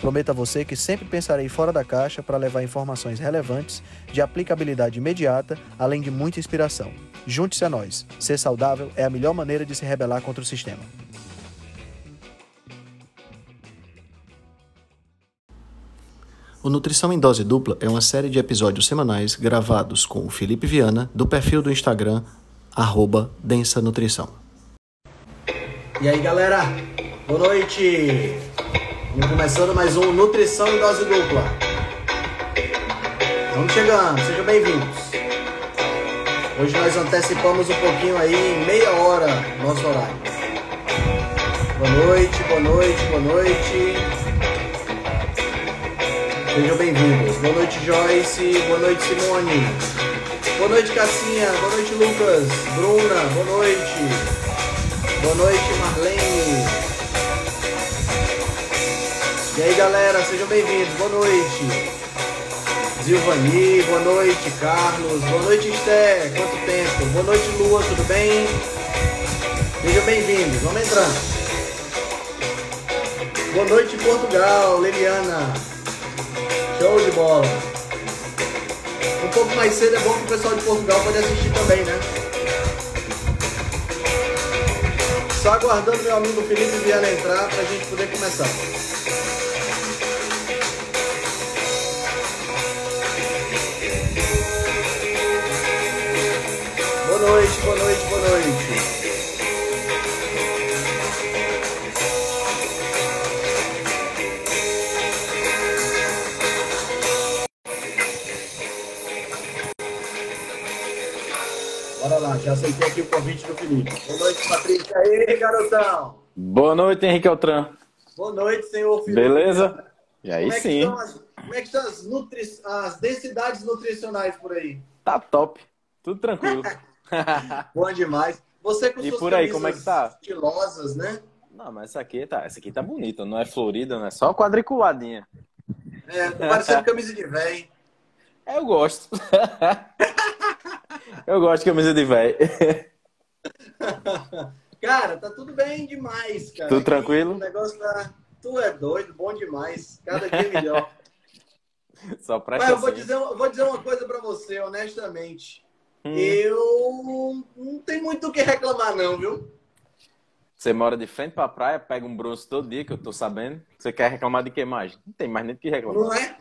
Prometo a você que sempre pensarei fora da caixa para levar informações relevantes, de aplicabilidade imediata, além de muita inspiração. Junte-se a nós. Ser saudável é a melhor maneira de se rebelar contra o sistema. O Nutrição em Dose Dupla é uma série de episódios semanais gravados com o Felipe Viana, do perfil do Instagram, arroba Densa Nutrição. E aí galera, boa noite! Começando mais um Nutrição em Dose Dupla. Vamos chegando, sejam bem-vindos. Hoje nós antecipamos um pouquinho aí, meia hora, nosso horário. Boa noite, boa noite, boa noite. Sejam bem-vindos. Boa noite, Joyce. Boa noite, Simone. Boa noite, Cassinha. Boa noite, Lucas. Bruna, boa noite. Boa noite, Marlene. E aí, galera, sejam bem-vindos. Boa noite. Zilvani, boa noite, Carlos. Boa noite, Esté. Quanto tempo? Boa noite, Lua, tudo bem? Sejam bem-vindos. Vamos entrando. Boa noite, Portugal. Liliana. Show de bola. Um pouco mais cedo é bom que o pessoal de Portugal pode assistir também, né? Só aguardando meu amigo Felipe Viana entrar para a gente poder começar. Já aceitei aqui o convite do Felipe. Boa noite, Patrícia. E aí, garotão? Boa noite, Henrique Altran. Boa noite, senhor Felipe. Beleza? E aí Como é sim. as, como é que estão as, nutri... as densidades nutricionais por aí? Tá top. Tudo tranquilo. Bom demais. Você com E suas por aí, como é que tá? estilosas, né? não, mas essa aqui tá, essa aqui tá bonita, não é florida, não é só quadriculadinha. É, tá parecendo camisa de véi. É, Eu gosto. Eu gosto de camisa de velho. Cara, tá tudo bem demais, cara. Tudo Aqui tranquilo? O negócio tá... Tu é doido, bom demais. Cada dia melhor. Só presta Mas eu vou dizer, eu vou dizer uma coisa pra você, honestamente. Hum, Eu não tenho muito o que reclamar, não, viu? Você mora de frente pra praia, pega um bronze todo dia, que eu tô sabendo. Você quer reclamar de que mais? Não tem mais nem o que reclamar. Não é?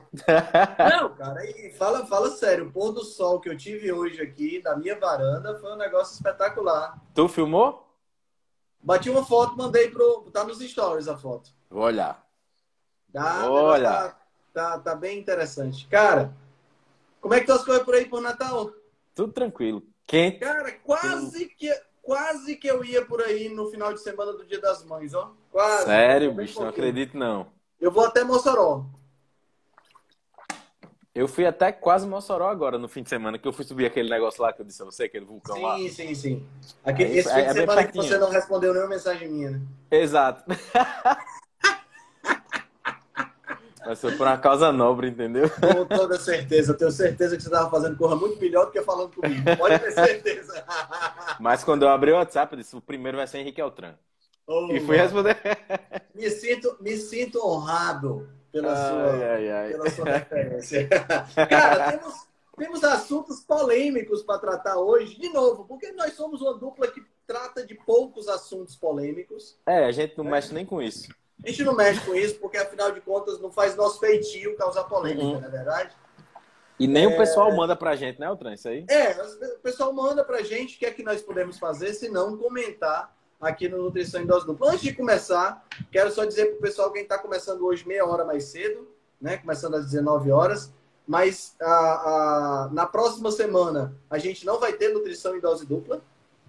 Não, cara, e fala, fala sério. O pôr do sol que eu tive hoje aqui da minha varanda foi um negócio espetacular. Tu filmou? Bati uma foto, mandei pro. Tá nos stories a foto. Vou olhar. Tá, o Olha. negócio Tá, tá, tá bem interessante. Cara, como é que estão as coisas por aí por Natal? Tudo tranquilo. Quente. Cara, quase que, quase que eu ia por aí no final de semana do Dia das Mães, ó. Quase. Sério, Bem bicho, não pouquinho. acredito não. Eu vou até Mossoró. Eu fui até quase Mossoró agora, no fim de semana, que eu fui subir aquele negócio lá que eu disse a você, aquele vulcão lá. Sim, sim, sim. Aqui, Aí, esse fim é- de é bem semana que você não respondeu nenhuma mensagem minha, né? Exato. Mas foi por uma causa nobre, entendeu? Com toda certeza. Eu tenho certeza que você estava fazendo coisa muito melhor do que falando comigo. Pode ter certeza. Mas quando eu abri o WhatsApp, eu disse, o primeiro vai ser Henrique Altran. Ô, E fui responder. me, sinto, me sinto honrado pela, sua, Ai, ai, ai. pela sua referência. Cara, temos, temos assuntos polêmicos para tratar hoje. De novo, porque nós somos uma dupla que trata de poucos assuntos polêmicos. É, a gente não mexe nem com isso. A gente não mexe com isso, porque afinal de contas não faz nosso feitio causar polêmica, Uhum. não é verdade? E nem É. o pessoal manda pra gente, né, Altran? Isso aí? É, o pessoal manda pra gente o que é que nós podemos fazer, se não comentar aqui no Nutrição em Dose Dupla. Antes de começar, quero só dizer pro pessoal quem está começando hoje meia hora mais cedo, né? Começando às 19 horas. Mas a, a- na próxima semana a gente não vai ter nutrição em dose dupla.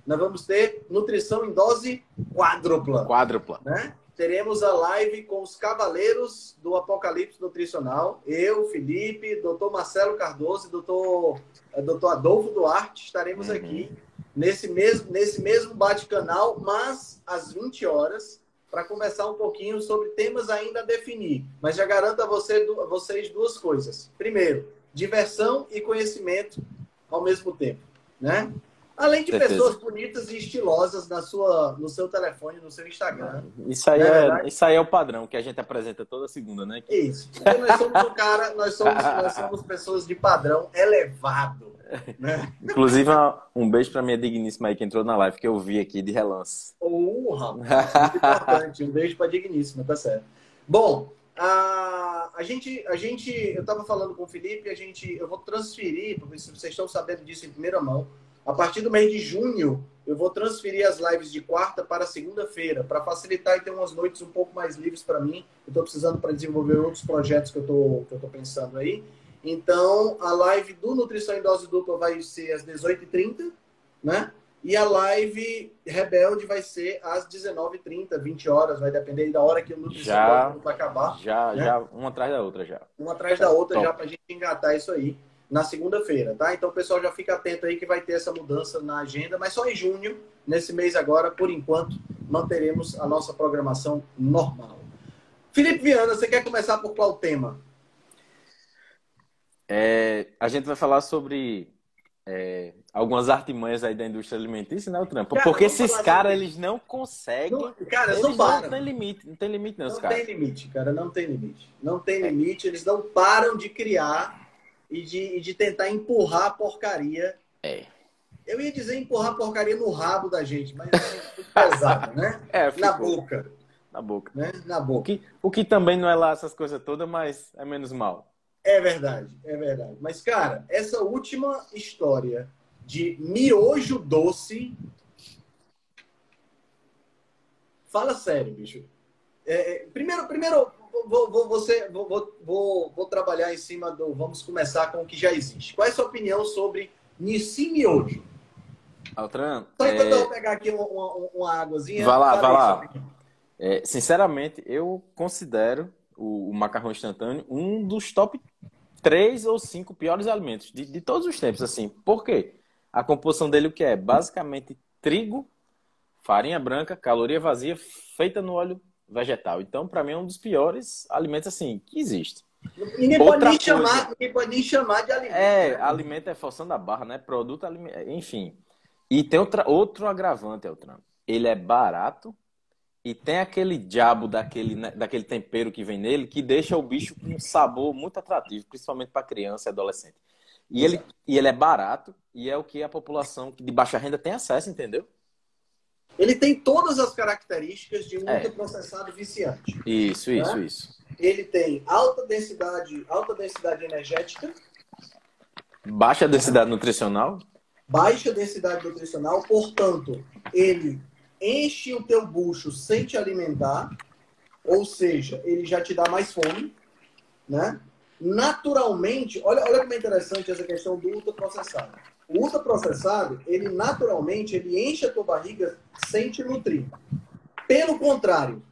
Nós vamos ter nutrição em dose quádrupla, Quádrupla. né? Teremos a live com os cavaleiros do Apocalipse Nutricional. Eu, Felipe, doutor Marcelo Cardoso e doutor, eh, doutor Adolfo Duarte estaremos uhum. aqui nesse mesmo, nesse mesmo bate-canal, mas às 20 horas, para conversar um pouquinho sobre temas ainda a definir. Mas já garanto a, você, a vocês duas coisas. Primeiro, diversão e conhecimento ao mesmo tempo, né? Além de Certeza. pessoas bonitas e estilosas na sua, no seu telefone, no seu Instagram. Isso aí, é, isso aí é o padrão que a gente apresenta toda segunda, né? Isso. Porque nós somos um cara, nós somos, nós somos pessoas de padrão elevado. Né? Inclusive, um beijo para minha digníssima aí que entrou na live, que eu vi aqui de relance. Oh, rapaz, muito importante. Um beijo para digníssima, tá certo. Bom, a, a gente, a gente, eu estava falando com o Felipe, a gente, eu vou transferir, porque vocês estão sabendo disso em primeira mão, a partir do mês de junho, eu vou transferir as lives de quarta para segunda-feira, para facilitar e ter umas noites um pouco mais livres para mim. Eu estou precisando para desenvolver outros projetos que eu tô, estou pensando aí. Então, a live do Nutrição em Dose Dupla vai ser às 18h30, né? E a live Rebelde vai ser às 19h30, 20 horas, vai depender da hora que o Nutrição já, vai acabar. Já, né? já, uma atrás da outra já. Uma atrás da outra Top. já para a gente engatar isso aí na segunda-feira, tá? Então o pessoal já fica atento aí que vai ter essa mudança na agenda, mas só em junho, nesse mês agora, por enquanto, manteremos a nossa programação normal. Felipe Viana, você quer começar por qual tema? É, a gente vai falar sobre é, algumas artimanhas aí da indústria alimentícia, né, o Trump? Porque esses caras, eles não conseguem. Não, cara, eles não, param. não tem limite, não tem limite, não, não caras. Não tem limite, cara, não tem limite. Não tem limite, eles não param de criar e de, e de tentar empurrar a porcaria. É. Eu ia dizer empurrar a porcaria no rabo da gente, mas é muito pesado, né? É, Na boca. Na boca. Né? Na boca. O que, o que também não é lá essas coisas todas, mas é menos mal. É verdade, é verdade. Mas, cara, essa última história de miojo doce. Fala sério, bicho. É, é primeiro, primeiro vou, vou, você, vou, vou, vou, trabalhar em cima do. Vamos começar com o que já existe. Qual é a sua opinião sobre Nissim Miojo? Altran. Só é... eu pegar aqui uma, uma, uma águazinha. Vai lá, vai lá. É, sinceramente, eu considero o, o, macarrão instantâneo um dos top 3 ou 5 piores alimentos de, de todos os tempos. Assim, por quê? A composição dele o que é? Basicamente trigo, farinha branca, caloria vazia, feita no óleo vegetal. Então, para mim, é um dos piores alimentos assim que existe. Ninguém pode, nem chamar, ninguém pode nem chamar de alimento. É, né? alimento é forçando a barra, né? Produto, alimento, enfim. E tem outra, outro agravante, Eltran. Ele é barato e tem aquele diabo daquele, né, daquele tempero que vem nele que deixa o bicho com um sabor muito atrativo, principalmente para criança e adolescente. E ele, e ele é barato e é o que a população de baixa renda tem acesso, entendeu? Ele tem todas as características de um é. ultraprocessado viciante. Isso, né? isso, isso. Ele tem alta densidade, alta densidade energética. Baixa densidade nutricional. Baixa densidade nutricional, portanto, ele enche o teu bucho sem te alimentar, ou seja, ele já te dá mais fome, né? Naturalmente, olha, olha como é interessante essa questão do ultraprocessado o ultraprocessado, ele naturalmente, ele enche a tua barriga sem te nutrir. Pelo contrário,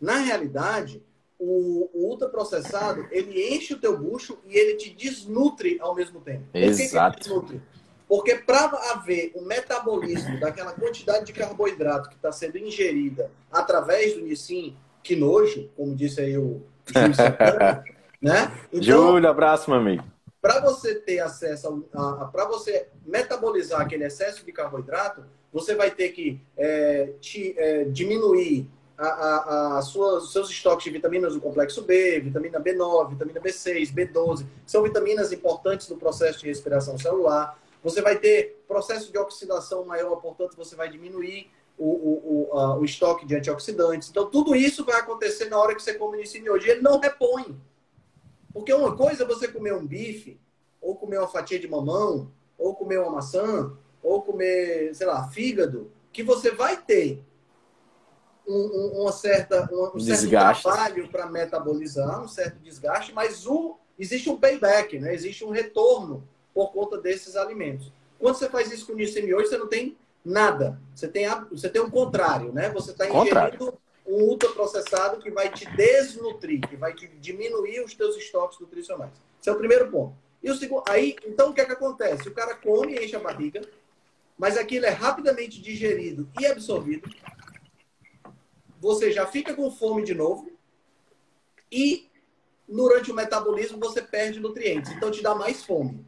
na realidade, o, o ultraprocessado, ele enche o teu bucho e ele te desnutre ao mesmo tempo. Por Exato. Que desnutre? Porque para haver o metabolismo daquela quantidade de carboidrato que está sendo ingerida através do Nissin, que nojo, como disse aí o Júlio Santana, né? Então, Júlio, abraço, meu amigo para você ter acesso para você metabolizar aquele excesso de carboidrato, você vai ter que é, te, é, diminuir a, a, a suas, os seus estoques de vitaminas do complexo B, vitamina B9, vitamina B6, B12, são vitaminas importantes no processo de respiração celular. Você vai ter processo de oxidação maior, portanto, você vai diminuir o, o, o, a, o estoque de antioxidantes. Então, tudo isso vai acontecer na hora que você come o hoje. Ele não repõe. Porque uma coisa é você comer um bife, ou comer uma fatia de mamão, ou comer uma maçã, ou comer, sei lá, fígado, que você vai ter um, um, uma certa, um, um certo trabalho para metabolizar, um certo desgaste, mas o, existe um payback, né? existe um retorno por conta desses alimentos. Quando você faz isso com o hoje, você não tem nada. Você tem, você tem o contrário, né? Você está ingerindo um ultraprocessado que vai te desnutrir, que vai te diminuir os teus estoques nutricionais. Esse é o primeiro ponto. E o segundo, aí, então o que é que acontece? O cara come, enche a barriga, mas aquilo é rapidamente digerido e absorvido. Você já fica com fome de novo e durante o metabolismo você perde nutrientes, então te dá mais fome,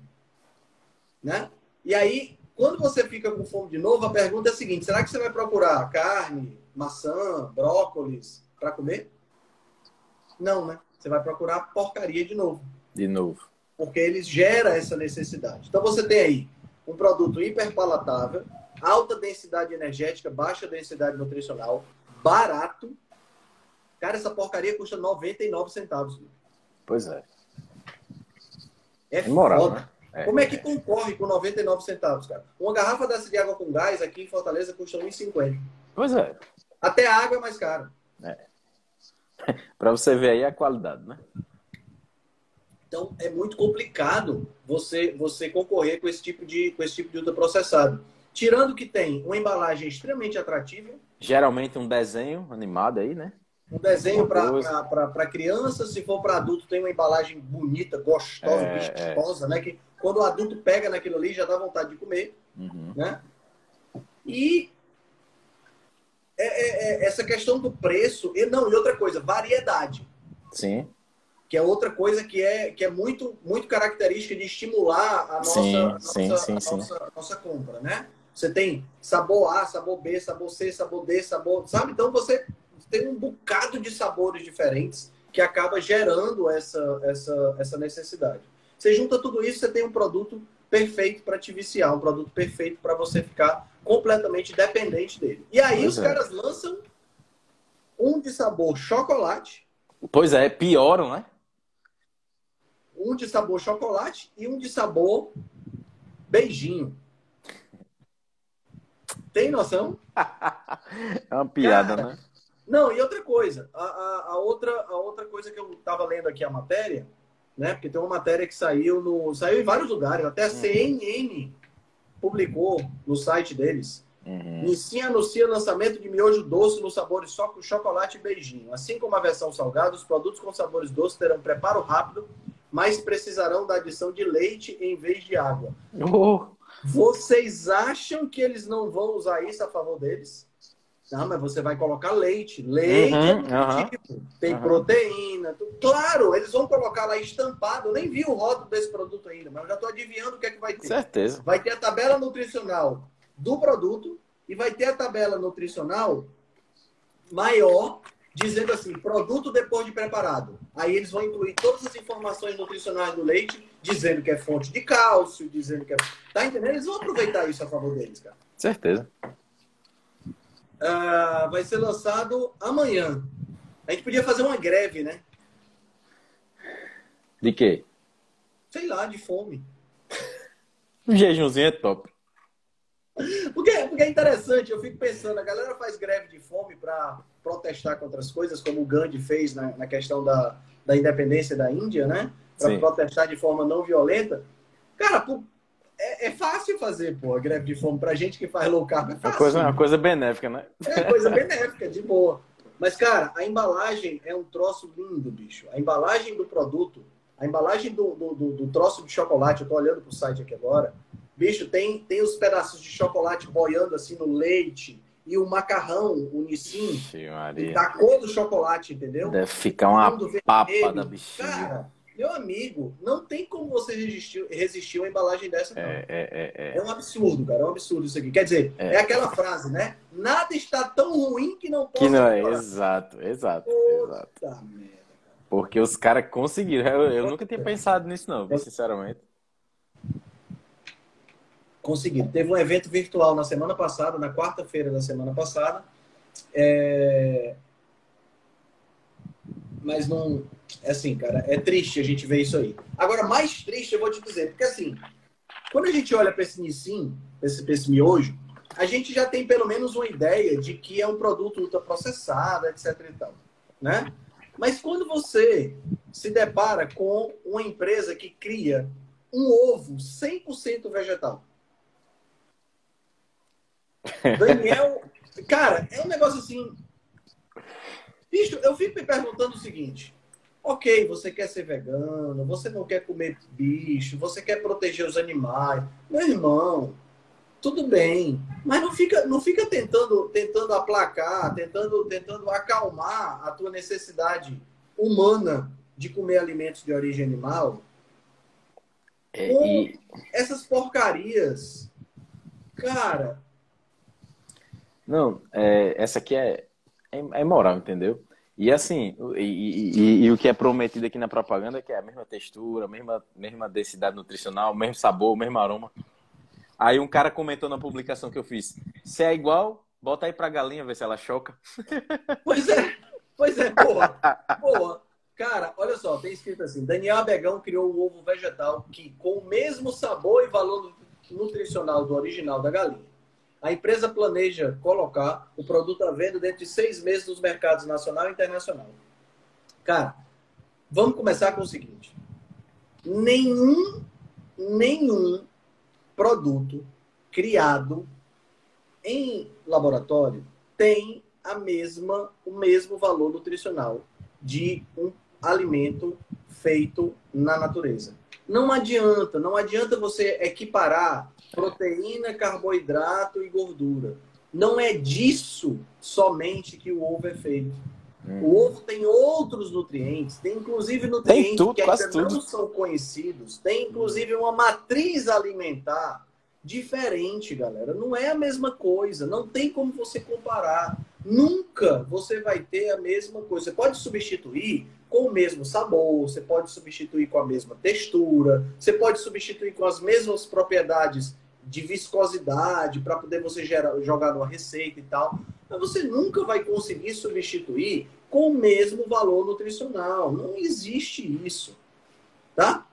né? E aí, quando você fica com fome de novo, a pergunta é a seguinte: será que você vai procurar carne, maçã, brócolis para comer? Não, né? Você vai procurar porcaria de novo. De novo. Porque eles geram essa necessidade. Então você tem aí um produto hiperpalatável, alta densidade energética, baixa densidade nutricional, barato. Cara, essa porcaria custa 99 centavos. Pois é. É, é moral, foda. né? É, Como é que concorre com 99 centavos, cara? Uma garrafa dessa de água com gás aqui em Fortaleza custa 1,50. Pois é. Até a água é mais cara. É. Para você ver aí a qualidade, né? Então é muito complicado você você concorrer com esse tipo de com esse tipo de ultraprocessado. Tirando que tem uma embalagem extremamente atrativa. Geralmente um desenho animado aí, né? Um desenho para criança, se for para adulto, tem uma embalagem bonita, gostosa, é, vistosa, é. né? Que quando o adulto pega naquilo ali, já dá vontade de comer. Uhum. Né? E é, é, é, essa questão do preço, e não, e outra coisa, variedade. Sim. Que é outra coisa que é, que é muito, muito característica de estimular a nossa, sim, a nossa, sim, sim, a nossa, a nossa compra, né? Você tem sabor A, sabor B, sabor C, sabor D, sabor. Sabe? Então você tem um bocado de sabores diferentes que acaba gerando essa, essa, essa necessidade. Você junta tudo isso, você tem um produto perfeito para te viciar, um produto perfeito para você ficar completamente dependente dele. E aí pois os é. caras lançam um de sabor chocolate. Pois é, pioram, né? Um de sabor chocolate e um de sabor beijinho. Tem noção? é uma piada, Cara, né? Não, e outra coisa, a, a, a, outra, a outra coisa que eu estava lendo aqui a matéria, né? Porque tem uma matéria que saiu no. Saiu em vários lugares, até a CNN publicou no site deles. Uhum. Nissin anuncia lançamento de miojo doce nos sabores só com chocolate e beijinho. Assim como a versão salgada, os produtos com sabores doces terão preparo rápido, mas precisarão da adição de leite em vez de água. Oh. Vocês acham que eles não vão usar isso a favor deles? Não, mas você vai colocar leite. Leite uhum, é tipo, tem uhum. proteína. Claro, eles vão colocar lá estampado. Eu nem vi o rótulo desse produto ainda, mas eu já estou adivinhando o que é que vai ter. Certeza. Vai ter a tabela nutricional do produto e vai ter a tabela nutricional maior, dizendo assim, produto depois de preparado. Aí eles vão incluir todas as informações nutricionais do leite, dizendo que é fonte de cálcio, dizendo que é... Tá entendendo? Eles vão aproveitar isso a favor deles, cara. Certeza uh, vai ser lançado amanhã. A gente podia fazer uma greve, né? De quê? Sei lá, de fome. Um jejumzinho é top. Porque, porque é interessante, eu fico pensando, a galera faz greve de fome para protestar contra as coisas, como o Gandhi fez na, na questão da, da independência da Índia, né? Para protestar de forma não violenta. Cara, por, é, é, fácil fazer, pô, a greve de fome. Pra gente que faz low carb é fácil. Uma coisa, uma coisa benéfica, né? É coisa benéfica, de boa. Mas, cara, a embalagem é um troço lindo, bicho. A embalagem do produto, a embalagem do, do, do, do troço de chocolate, eu tô olhando pro site aqui agora. Bicho, tem, tem os pedaços de chocolate boiando assim no leite e o macarrão, o Nissin, da cor do chocolate, entendeu? Deve ficar uma papa da bichinha. Cara, meu amigo, não tem como você resistir, resistir uma embalagem dessa, não. É, é, é, é, um absurdo, cara. É um absurdo isso aqui. Quer dizer, é, é aquela frase, né? Nada está tão ruim que não possa. Que não é, exato, exato. Puta exato. merda. Porque os caras conseguiram. Eu, eu nunca tinha pensado nisso, não, sinceramente. Conseguiram. Teve um evento virtual na semana passada, na quarta-feira da semana passada. É... Mas não, é assim, cara, é triste a gente ver isso aí. Agora, mais triste eu vou te dizer, porque assim, quando a gente olha para esse Nissin, esse, esse miojo, a gente já tem pelo menos uma ideia de que é um produto ultraprocessado, etc e tal, né? Mas quando você se depara com uma empresa que cria um ovo 100% vegetal, Daniel, cara, é um negócio assim Bicho, eu fico me perguntando o seguinte: ok, você quer ser vegano, você não quer comer bicho, você quer proteger os animais. Meu irmão, tudo bem, mas não fica, não fica tentando, tentando aplacar, tentando, tentando acalmar a tua necessidade humana de comer alimentos de origem animal. É, e... essas porcarias. Cara. Não, é, essa aqui é, é, é moral, entendeu? E assim, e, e, e, o que é prometido aqui na propaganda é que é a mesma textura, mesma, mesma densidade nutricional, mesmo sabor, mesmo aroma. Aí um cara comentou na publicação que eu fiz: se é igual, bota aí pra galinha ver se ela choca. Pois é, pois é, boa, boa. Cara, olha só, tem escrito assim: Daniel Abegão criou um ovo vegetal que, com o mesmo sabor e valor nutricional do original da galinha, a empresa planeja colocar o produto à venda dentro de seis meses nos mercados nacional e internacional. Cara, vamos começar com o seguinte: nenhum, nenhum produto criado em laboratório tem a mesma, o mesmo valor nutricional de um alimento feito na natureza. Não adianta, não adianta você equiparar proteína, carboidrato e gordura. Não é disso somente que o ovo é feito. Hum. O ovo tem outros nutrientes, tem inclusive nutrientes tudo, que ainda não tudo. são conhecidos, tem inclusive uma matriz alimentar diferente, galera. Não é a mesma coisa, não tem como você comparar. Nunca você vai ter a mesma coisa. Você pode substituir com o mesmo sabor, você pode substituir com a mesma textura, você pode substituir com as mesmas propriedades de viscosidade para poder você gerar, jogar numa receita e tal. Mas você nunca vai conseguir substituir com o mesmo valor nutricional. Não existe isso. Tá?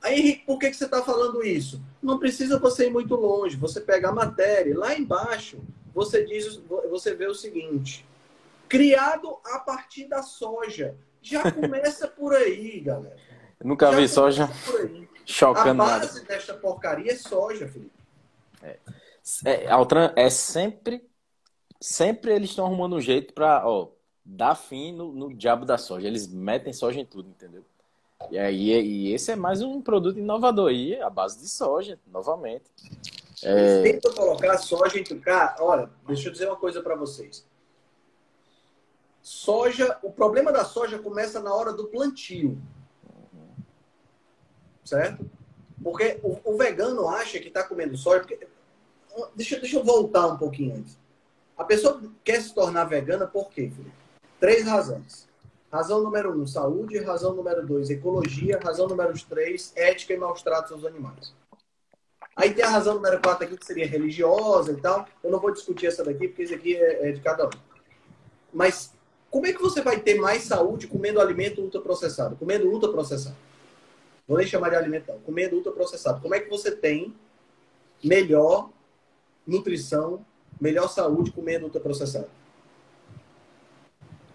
Aí, Henrique, por que, que você está falando isso? Não precisa você ir muito longe. Você pega a matéria, lá embaixo, você diz, você vê o seguinte: criado a partir da soja. Já começa por aí, galera. nunca Já vi soja chocando A base nada. desta porcaria é soja, Felipe. É, é, Altran, é sempre, sempre eles estão arrumando um jeito para, dar fim no, no, diabo da soja. Eles metem soja em tudo, entendeu? E aí, e esse é mais um produto inovador aí, a base de soja, novamente. É... Tentam colocar soja em cá. Olha, deixa eu dizer uma coisa para vocês. Soja, o problema da soja começa na hora do plantio. Certo? Porque o, o vegano acha que está comendo soja. Porque, deixa, deixa eu voltar um pouquinho antes. A pessoa quer se tornar vegana por quê, Felipe? Três razões. Razão número um, saúde. Razão número dois, ecologia. Razão número três, ética e maus tratos aos animais. Aí tem a razão número quatro aqui, que seria religiosa e tal. Eu não vou discutir essa daqui, porque isso aqui é, é de cada um. Mas como é que você vai ter mais saúde comendo alimento ultraprocessado? Comendo ultraprocessado. Vou nem chamar de alimento, não. Comendo ultraprocessado. Como é que você tem melhor nutrição, melhor saúde comendo ultraprocessado?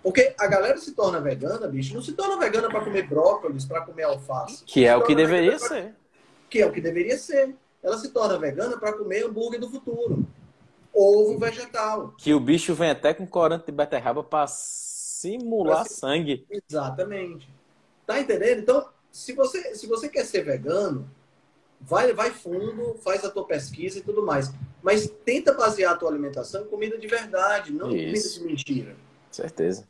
Porque a galera se torna vegana, bicho, não se torna vegana para comer brócolis, para comer alface. Que é o que deveria ser. Pra... Que é o que deveria ser. Ela se torna vegana para comer hambúrguer do futuro. Ovo vegetal. Que o bicho vem até com corante de beterraba para simular pra sangue. Exatamente. Tá entendendo? Então, se você, se você quer ser vegano, vai, vai fundo, faz a tua pesquisa e tudo mais. Mas tenta basear a tua alimentação em comida de verdade, não em comida de mentira. Certeza.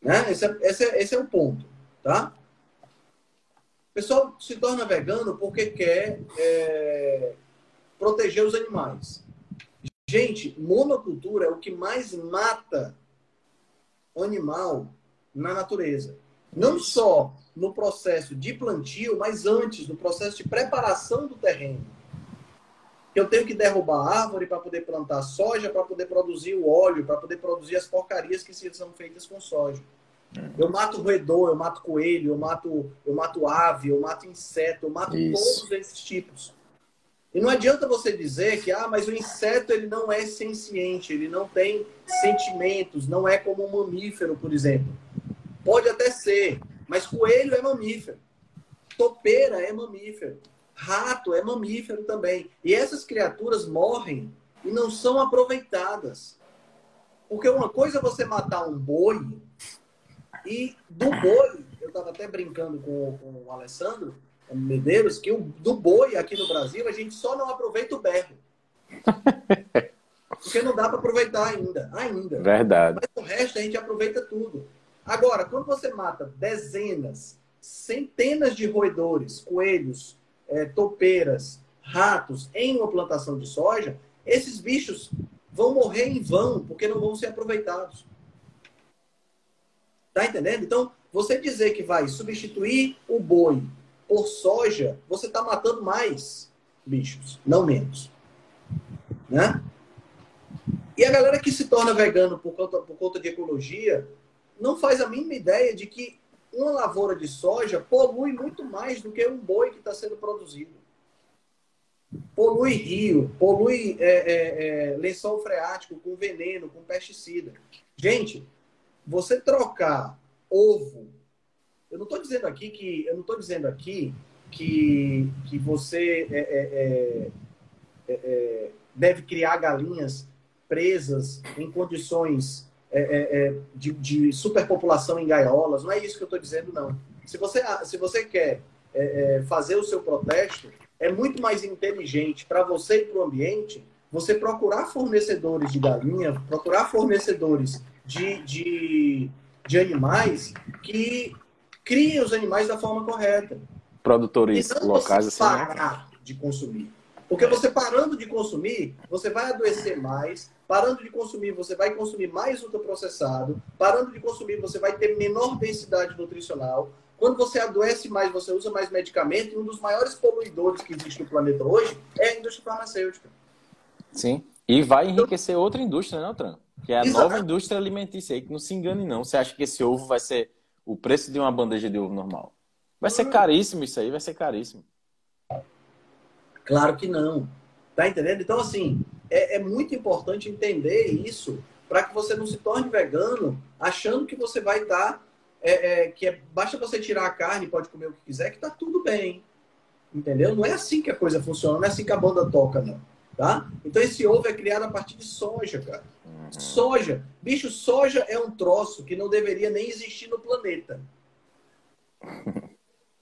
Né? Esse, é, esse, é, esse é o ponto, tá? O pessoal se torna vegano porque quer é, proteger os animais. Gente, monocultura é o que mais mata animal na natureza. Não só no processo de plantio, mas antes, no processo de preparação do terreno. Eu tenho que derrubar árvore para poder plantar soja, para poder produzir o óleo, para poder produzir as porcarias que são feitas com soja. Eu mato roedor, eu mato coelho, eu mato, eu mato ave, eu mato inseto, eu mato Isso. todos esses tipos. E não adianta você dizer que ah, mas o inseto ele não é senciente, ele não tem sentimentos, não é como um mamífero, por exemplo. Pode até ser, mas coelho é mamífero. Topeira é mamífero. Rato é mamífero também. E essas criaturas morrem e não são aproveitadas. Porque uma coisa é você matar um boi e do boi, eu estava até brincando com, com, o Alessandro Medeiros, que o, do boi aqui no Brasil a gente só não aproveita o berro. Porque não dá para aproveitar ainda. Ainda. Verdade. Mas o resto a gente aproveita tudo. Agora, quando você mata dezenas, centenas de roedores, coelhos, é, topeiras, ratos em uma plantação de soja, esses bichos vão morrer em vão, porque não vão ser aproveitados. Tá entendendo? Então, você dizer que vai substituir o boi por soja, você está matando mais bichos, não menos. Né? E a galera que se torna vegano por conta, por conta de ecologia não faz a mínima ideia de que uma lavoura de soja polui muito mais do que um boi que está sendo produzido. Polui rio, polui é, é, é, lençol freático com veneno, com pesticida. Gente, você trocar ovo, eu não estou dizendo aqui que eu não estou dizendo aqui que, que você é, é, é, deve criar galinhas presas em condições é, é, é, de, de, superpopulação em gaiolas. Não é isso que eu estou dizendo, não. Se você, se você quer é, é, fazer o seu protesto, é muito mais inteligente para você e para o ambiente você procurar fornecedores de galinha, procurar fornecedores de, de, de animais que criem os animais da forma correta. Produtores locais assim. Né? Parar de consumir. Porque você parando de consumir, você vai adoecer mais, Parando de consumir, você vai consumir mais ultraprocessado. Parando de consumir, você vai ter menor densidade nutricional. Quando você adoece mais, você usa mais medicamento. E um dos maiores poluidores que existe no planeta hoje é a indústria farmacêutica. Sim. E vai enriquecer outra indústria, né, Tran? Que é a Exato. nova indústria alimentícia aí, que não se engane, não. Você acha que esse ovo vai ser o preço de uma bandeja de ovo normal? Vai ser caríssimo isso aí, vai ser caríssimo. Claro que não. Tá entendendo? Então, assim, é, é muito importante entender isso para que você não se torne vegano achando que você vai estar. Tá, é, é, que é, basta você tirar a carne, pode comer o que quiser, que tá tudo bem. Entendeu? Não é assim que a coisa funciona, não é assim que a banda toca, não. Tá? Então esse ovo é criado a partir de soja, cara. Soja. Bicho, soja é um troço que não deveria nem existir no planeta.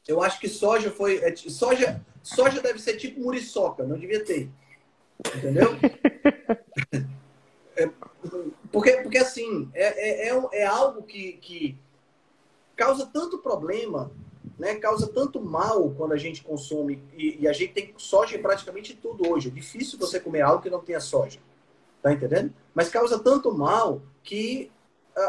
Eu acho que soja foi. É, soja, soja deve ser tipo muriçoca, não devia ter. Entendeu? é, porque, porque assim, é, é, é, é algo que, que causa tanto problema, né? causa tanto mal quando a gente consome. E, e, a gente tem soja em praticamente tudo hoje. É difícil você comer algo que não tenha soja. Tá entendendo? Mas causa tanto mal que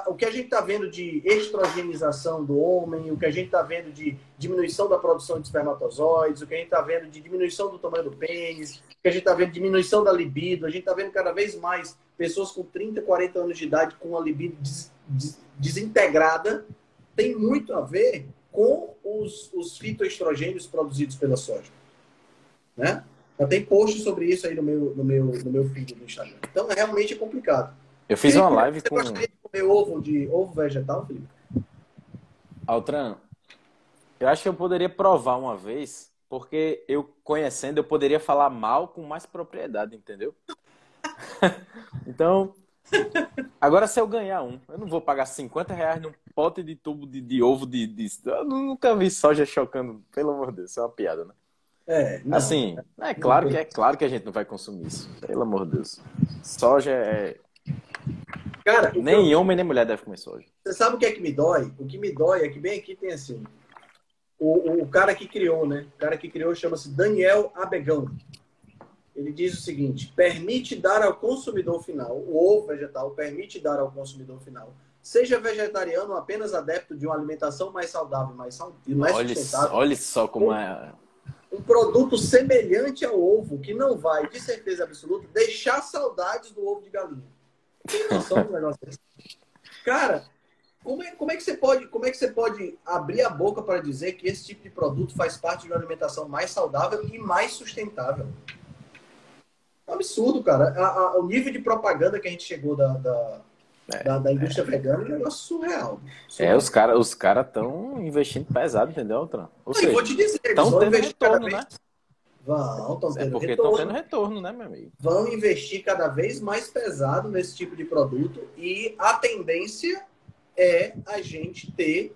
o que a gente está vendo de estrogenização do homem, o que a gente está vendo de diminuição da produção de espermatozoides, o que a gente está vendo de diminuição do tamanho do pênis, o que a gente está vendo de diminuição da libido, a gente está vendo cada vez mais pessoas com 30, 40 anos de idade com a libido des, des, desintegrada, tem muito a ver com os, os fitoestrogênios produzidos pela soja. Né? Já tem post sobre isso aí no meu, no meu, no meu feed do Instagram. Então, é realmente complicado. Eu fiz uma live com comer ovo de ovo vegetal, Felipe? Altran, eu acho que eu poderia provar uma vez, porque eu conhecendo, eu poderia falar mal com mais propriedade, entendeu? então, agora se eu ganhar um, eu não vou pagar 50 reais num pote de tubo de, de ovo de, de, Eu nunca vi soja chocando, pelo amor de Deus, isso é uma piada, né? É, não, assim, é claro que é claro que a gente não vai consumir isso, pelo amor de Deus. Soja é Cara, nem homem nem mulher deve comer soja. Você sabe o que é que me dói? O que me dói é que bem aqui tem assim. O, o cara que criou, né? O cara que criou chama-se Daniel Abegão. Ele diz o seguinte: permite dar ao consumidor final, o ovo vegetal permite dar ao consumidor final, seja vegetariano ou apenas adepto de uma alimentação mais saudável, mais, mais olha, sustentável. Olha só como é. Um produto semelhante ao ovo, que não vai, de certeza absoluta, deixar saudades do ovo de galinha. Tem noção do negócio desse? Cara, como é, como é, que você pode, como é que você pode abrir a boca para dizer que esse tipo de produto faz parte de uma alimentação mais saudável e mais sustentável? É um absurdo, cara. A, a, o nível de propaganda que a gente chegou da, da, é, da, da indústria é. vegana é um negócio surreal. surreal. É, os caras os cara estão investindo pesado, entendeu, Tran? Ou vou te dizer, estão tendo retorno, vez, né? Vão, estão É tendo porque estão retorno. tendo retorno, né, meu amigo? Vão investir cada vez mais pesado nesse tipo de produto e a tendência é a gente ter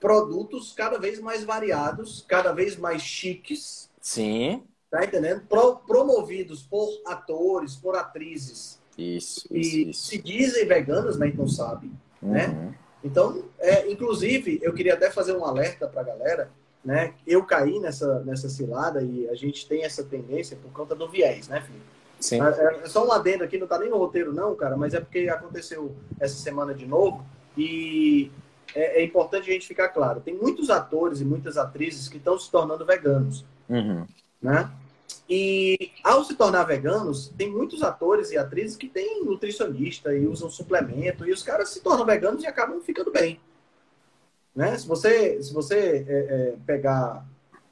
produtos cada vez mais variados, cada vez mais chiques, Sim, tá entendendo? Pro- promovidos por atores, por atrizes isso, isso, e isso. se dizem veganos, mas não sabe. né? Uhum. Então, é, inclusive, eu queria até fazer um alerta para a galera, né? Eu caí nessa, nessa cilada e a gente tem essa tendência por conta do viés, né, filho? Sim. É, é só um adendo aqui, não tá nem no roteiro, não, cara, mas é porque aconteceu essa semana de novo e é, é importante a gente ficar claro. Tem muitos atores e muitas atrizes que estão se tornando veganos, Uhum. né? E ao se tornar veganos, tem muitos atores e atrizes que têm nutricionista e usam suplemento, e os caras se tornam veganos e acabam ficando bem. Né? Se você, se você é, é, pegar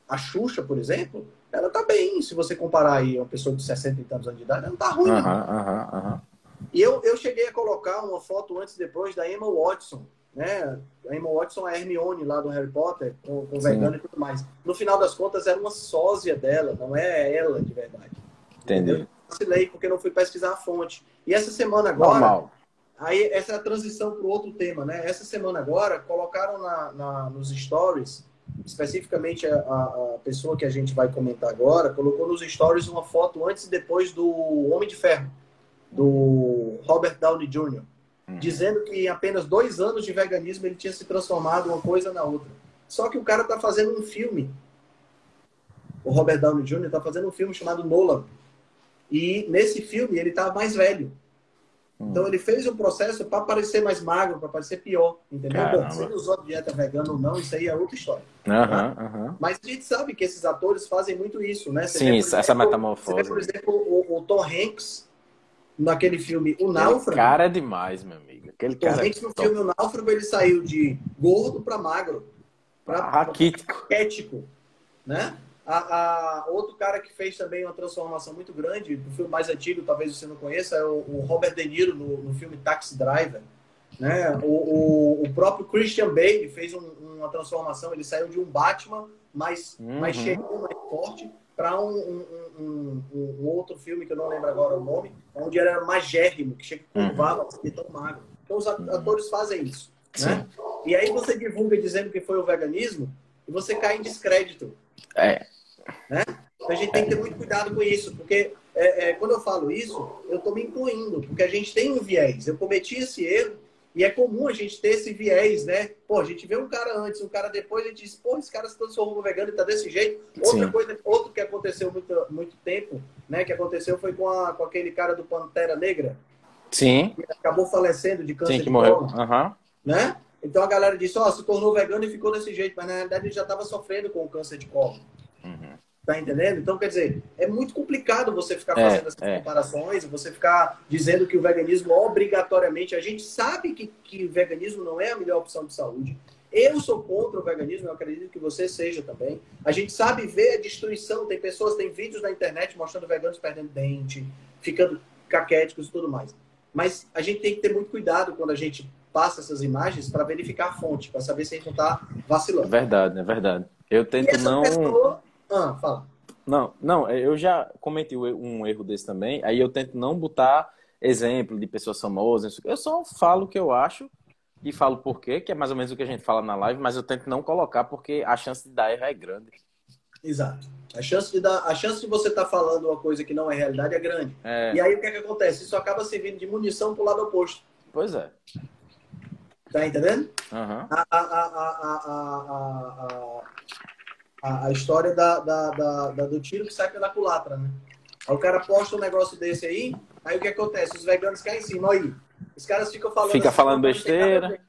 a Xuxa, por exemplo, ela tá bem. Se você comparar aí uma pessoa de 60 e tantos anos de idade, ela não tá ruim, não. E eu, eu cheguei a colocar uma foto antes e depois da Emma Watson, né? A Emma Watson é a Hermione lá do Harry Potter, com, com vegano e tudo mais. No final das contas, era uma sósia dela, não é ela de verdade. Entendi. Vacilei porque não fui pesquisar a fonte. E essa semana agora, Normal. aí essa é a transição para o outro tema, né? Essa semana agora, colocaram na, na- nos stories, especificamente a, a- a pessoa que a gente vai comentar agora, colocou nos stories uma foto antes e depois do Homem de Ferro, do Robert Downey Jr., Uhum. dizendo que em apenas dois anos de veganismo ele tinha se transformado uma coisa na outra. Só que o cara tá fazendo um filme. O Robert Downey Jr. tá fazendo um filme chamado Nolan. E nesse filme ele tá mais velho. Hum. Então ele fez um processo para parecer mais magro, para parecer pior, entendeu? Caramba. Bom, se ele usou dieta vegana ou não, isso aí é outra história. Aham. Mas a gente sabe que esses atores fazem muito isso, né? Você Sim, vê, por essa exemplo, metamorfose. Você vê, por exemplo, o, o Tom Hanks naquele filme O Náufrago. cara é demais, meu amigo. Aquele Tom cara é no top. filme O Náufrago ele saiu de gordo para magro, para raquítico. raquético, né? A, a- outro cara que fez também uma transformação muito grande, do filme mais antigo, talvez você não conheça, é o, o Robert De Niro no, no filme Taxi Driver. Né? O, o, o próprio Christian Bale fez um- uma transformação, ele saiu de um Batman mais, Uhum. mais cheio, mais forte, para um, um, um- um- outro filme que eu não lembro agora o nome, onde era magérrimo, que chega Uhum. curvava e tão magro. Então os at- atores fazem isso. Né? E aí você divulga dizendo que foi o veganismo e você cai em descrédito. É. Então a gente tem que ter muito cuidado com isso, porque é, é, quando eu falo isso, eu estou me incluindo, porque a gente tem um viés. Eu cometi esse erro e é comum a gente ter esse viés, né? Pô, a gente vê um cara antes, um cara depois, a gente diz, pô, esse cara se transformou vegano e tá desse jeito. Outra Sim. coisa, outro que aconteceu muito, muito tempo, né? Que aconteceu foi com, a, com aquele cara do Pantera Negra, Sim. que acabou falecendo de câncer Sim, que de morreu. Aham. né? Então a galera disse, ó, se tornou vegano e ficou desse jeito, mas na realidade ele já estava sofrendo com o câncer de colo. Uhum. Tá entendendo? Então, quer dizer, é muito complicado você ficar É, fazendo essas é. comparações, você ficar dizendo que o veganismo obrigatoriamente. A gente sabe que, que o veganismo não é a melhor opção de saúde. Eu sou contra o veganismo, eu acredito que você seja também. A gente sabe ver a destruição. Tem pessoas, tem vídeos na internet mostrando veganos perdendo dente, ficando caquéticos e tudo mais. Mas a gente tem que ter muito cuidado quando a gente passa essas imagens para verificar a fonte, para saber se a gente não está É vacilando. verdade, é verdade. Eu tento não. pessoa. Ah, fala. Não, não, eu já cometi um erro desse também. Aí eu tento não botar exemplo de pessoas famosas. Eu só falo o que eu acho e falo por quê, que é mais ou menos o que a gente fala na live, mas eu tento não colocar porque a chance de dar erro é grande. Exato. A chance de, dar, a chance de você estar falando uma coisa que não é realidade é grande. É, E aí o que, é que acontece? Isso acaba servindo de munição pro lado oposto. pois é. Tá entendendo? Aham. A, a, a, a, a, história da, da, da- da- do tiro que sai pela culatra, né? Aí o cara posta um negócio desse aí, aí o que acontece? Os veganos caem em cima. Aí, os caras ficam falando. Fica assim, falando "Não, não tem nada a besteira." ver."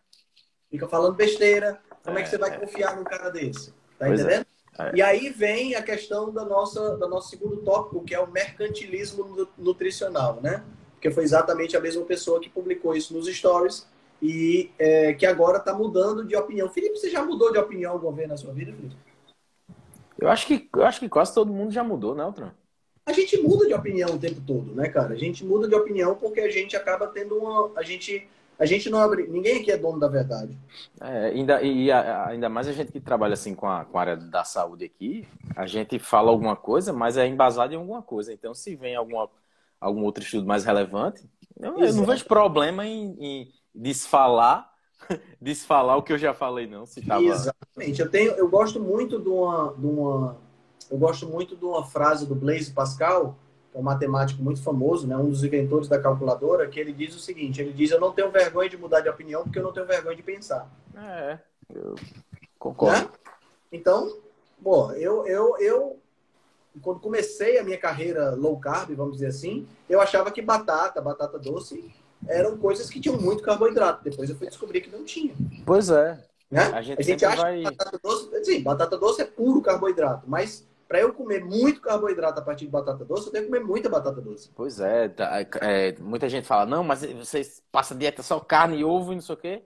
Fica falando besteira. Como é, É, que você vai é. confiar num cara desse? Tá Pois é. entendendo? É. E aí vem a questão da nossa, do nosso segundo tópico, que é o mercantilismo nu- nutricional, né? Porque foi exatamente a mesma pessoa que publicou isso nos stories e é, que agora está mudando de opinião. Felipe, você já mudou de opinião alguma vez na sua vida, Felipe? Eu acho que eu acho que quase todo mundo já mudou, né, Altran? A gente muda de opinião o tempo todo, né, cara? A gente muda de opinião porque a gente acaba tendo uma. A gente A gente não abre. Ninguém aqui é dono da verdade. É, ainda, e ainda mais a gente que trabalha assim com a, com a área da saúde aqui, a gente fala alguma coisa, mas é embasado em alguma coisa. Então, se vem alguma, algum outro estudo mais relevante, eu, eu não vejo problema em, em desfalar, desfalar o que eu já falei, não. Se tava... Exatamente. Eu, tenho, eu gosto muito de uma, de uma. Eu gosto muito de uma frase do Blaise Pascal é um matemático muito famoso, né, um dos inventores da calculadora, que ele diz o seguinte: ele diz, eu não tenho vergonha de mudar de opinião porque eu não tenho vergonha de pensar. É, eu concordo. Né? Então, bom, eu, eu, eu, quando comecei a minha carreira low carb, vamos dizer assim, eu achava que batata, batata doce, eram coisas que tinham muito carboidrato. Depois eu fui descobrir que não tinha. Pois é. Né? A gente, a gente acha vai... que batata doce, sim, batata doce é puro carboidrato, mas para eu comer muito carboidrato a partir de batata doce, eu tenho que comer muita batata doce. Pois é, tá, é, muita gente fala, não, mas você passa dieta só carne e ovo e não sei o quê.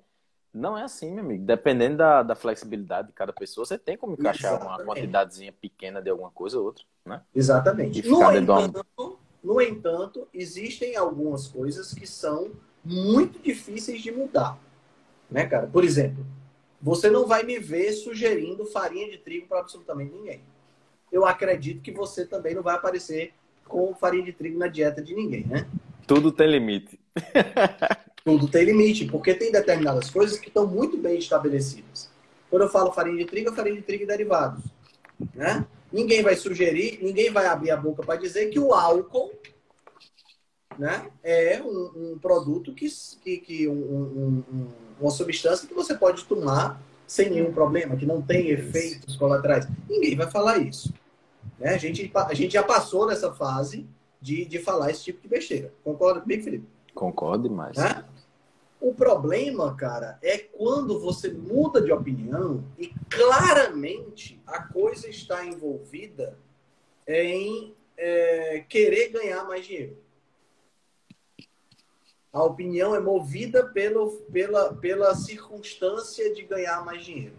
Não é assim, meu amigo. Dependendo da, da flexibilidade de cada pessoa, você tem como encaixar Exatamente. uma quantidadezinha pequena de alguma coisa ou outra, né? Exatamente. No entanto, no entanto, existem algumas coisas que são muito difíceis de mudar, né, cara? Por exemplo, você não vai me ver sugerindo farinha de trigo para absolutamente ninguém eu acredito que você também não vai aparecer com farinha de trigo na dieta de ninguém, né? Tudo tem limite. Tudo tem limite, porque tem determinadas coisas que estão muito bem estabelecidas. Quando eu falo farinha de trigo, é farinha de trigo e derivados. Né? Ninguém vai sugerir, ninguém vai abrir a boca para dizer que o álcool né, é um, um produto que, que, que um, um, uma substância que você pode tomar sem nenhum problema, que não tem efeitos colaterais. Ninguém vai falar isso. Né? A, gente, a gente já passou nessa fase de, de falar esse tipo de besteira. Concorda comigo, Felipe? Concordo demais. Né? O problema, cara, é quando você muda de opinião e claramente a coisa está envolvida em é, querer ganhar mais dinheiro. A opinião é movida pelo, pela, pela circunstância de ganhar mais dinheiro.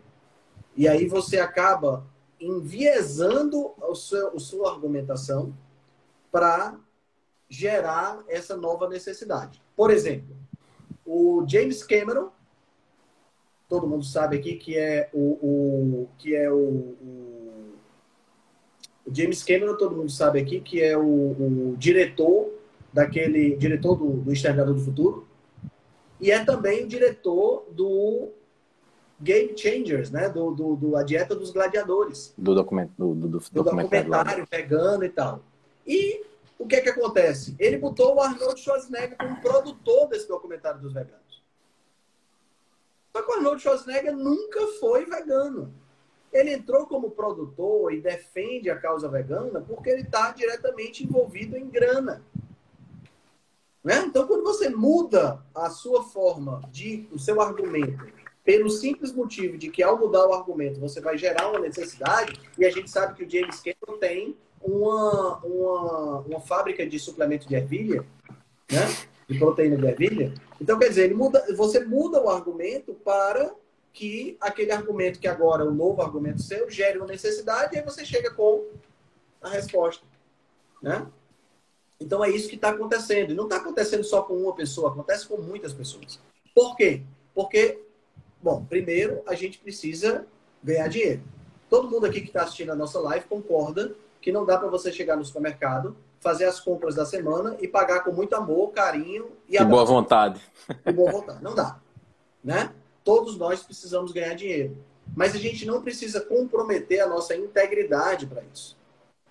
E aí você acaba enviesando o seu, a sua argumentação para gerar essa nova necessidade. Por exemplo, o James Cameron, todo mundo sabe aqui que é o, o que é o, o, o, James Cameron, todo mundo sabe aqui que é o, o diretor daquele diretor do, do Exterminador do Futuro, e é também o diretor do Game Changers, né? Do, do, do A Dieta dos Gladiadores. Do, documento, do, do, do, do documentário, vegano e tal. E o que é que acontece? Ele botou o Arnold Schwarzenegger como produtor desse documentário dos veganos. Só que o Arnold Schwarzenegger nunca foi vegano. Ele entrou como produtor e defende a causa vegana porque ele está diretamente envolvido em grana. Né? Então, quando você muda a sua forma de, o seu argumento, pelo simples motivo de que ao mudar o argumento você vai gerar uma necessidade, e a gente sabe que o James Cameron tem uma, uma, uma fábrica de suplemento de ervilha, né? de proteína de ervilha. Então, quer dizer, ele muda, você muda o argumento para que aquele argumento que agora é o novo argumento seu gere uma necessidade e aí você chega com a resposta. Né? Então é isso que está acontecendo. E não está acontecendo só com uma pessoa, acontece com muitas pessoas. Por quê? Porque, bom, primeiro a gente precisa ganhar dinheiro. Todo mundo aqui que está assistindo a nossa live concorda que não dá para você chegar no supermercado, fazer as compras da semana e pagar com muito amor, carinho e, e boa vontade. E boa vontade. Não dá. Né? Todos nós precisamos ganhar dinheiro. Mas a gente não precisa comprometer a nossa integridade para isso.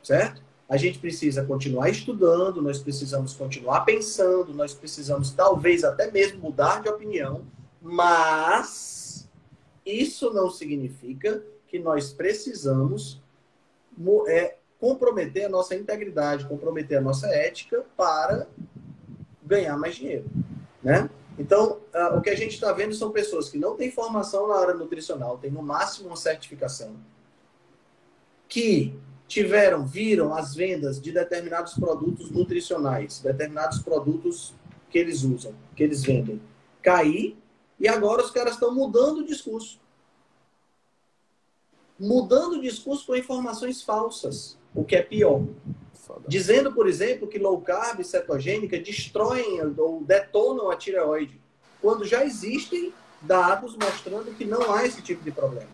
Certo? a gente precisa continuar estudando, nós precisamos continuar pensando, nós precisamos talvez até mesmo mudar de opinião, mas isso não significa que nós precisamos é, comprometer a nossa integridade, comprometer a nossa ética para ganhar mais dinheiro, né? Então, uh, o que a gente está vendo são pessoas que não têm formação na área nutricional, têm no máximo uma certificação, que tiveram, viram as vendas de determinados produtos nutricionais, determinados produtos que eles usam, que eles vendem, cair, e agora os caras estão mudando o discurso. Mudando o discurso com informações falsas, o que é pior. Dizendo, por exemplo, que low carb e cetogênica destroem ou detonam a tireoide. quando já existem dados mostrando que não há esse tipo de problema.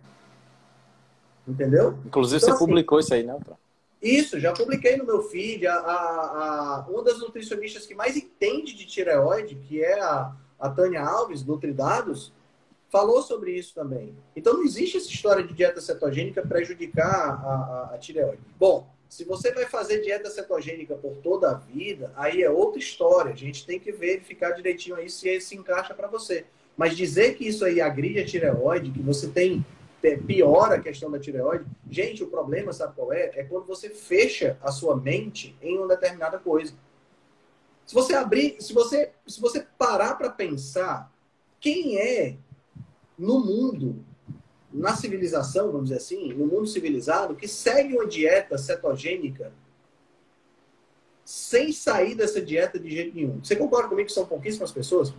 Entendeu? Inclusive, então, você assim, publicou isso aí, né, Isso, já publiquei no meu feed. A, a, a, uma das nutricionistas que mais entende de tireoide, que é a, a Tânia Alves, Nutridados, falou sobre isso também. Então, não existe essa história de dieta cetogênica prejudicar a, a, a tireoide. Bom, se você vai fazer dieta cetogênica por toda a vida, aí é outra história. A gente tem que verificar direitinho aí se esse encaixa para você. Mas dizer que isso aí agride a tireoide, que você tem piora a questão da tireoide, gente, o problema, sabe qual é? É quando você fecha a sua mente em uma determinada coisa. Se você abrir, se você, se você parar para pensar quem é no mundo, na civilização, vamos dizer assim, no mundo civilizado, que segue uma dieta cetogênica sem sair dessa dieta de jeito nenhum. Você concorda comigo que são pouquíssimas pessoas?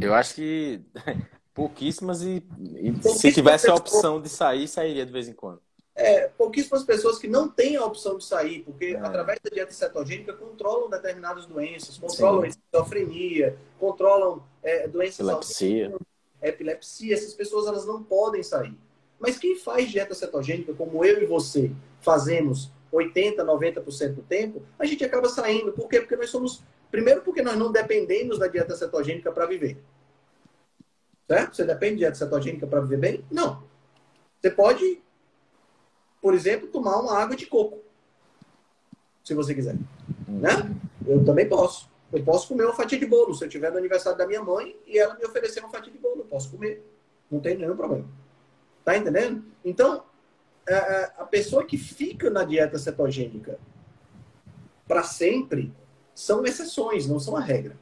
Eu acho que pouquíssimas e, e pouquíssimas se tivesse a opção de sair, sairia de vez em quando. É, pouquíssimas pessoas que não têm a opção de sair, porque é. através da dieta cetogênica controlam determinadas doenças, controlam Sim. esquizofrenia, controlam é, doenças epilepsia. epilepsia. Essas pessoas elas não podem sair. Mas quem faz dieta cetogênica, como eu e você fazemos 80, 90% do tempo, a gente acaba saindo. Por quê? Porque nós somos Primeiro, porque nós não dependemos da dieta cetogênica para viver. Certo? Você depende de dieta cetogênica para viver bem? Não. Você pode, por exemplo, tomar uma água de coco. Se você quiser. Né? Eu também posso. Eu posso comer uma fatia de bolo. Se eu tiver no aniversário da minha mãe e ela me oferecer uma fatia de bolo, eu posso comer. Não tem nenhum problema. Tá entendendo? Então, é, é, a pessoa que fica na dieta cetogênica para sempre, são exceções, não são a regra.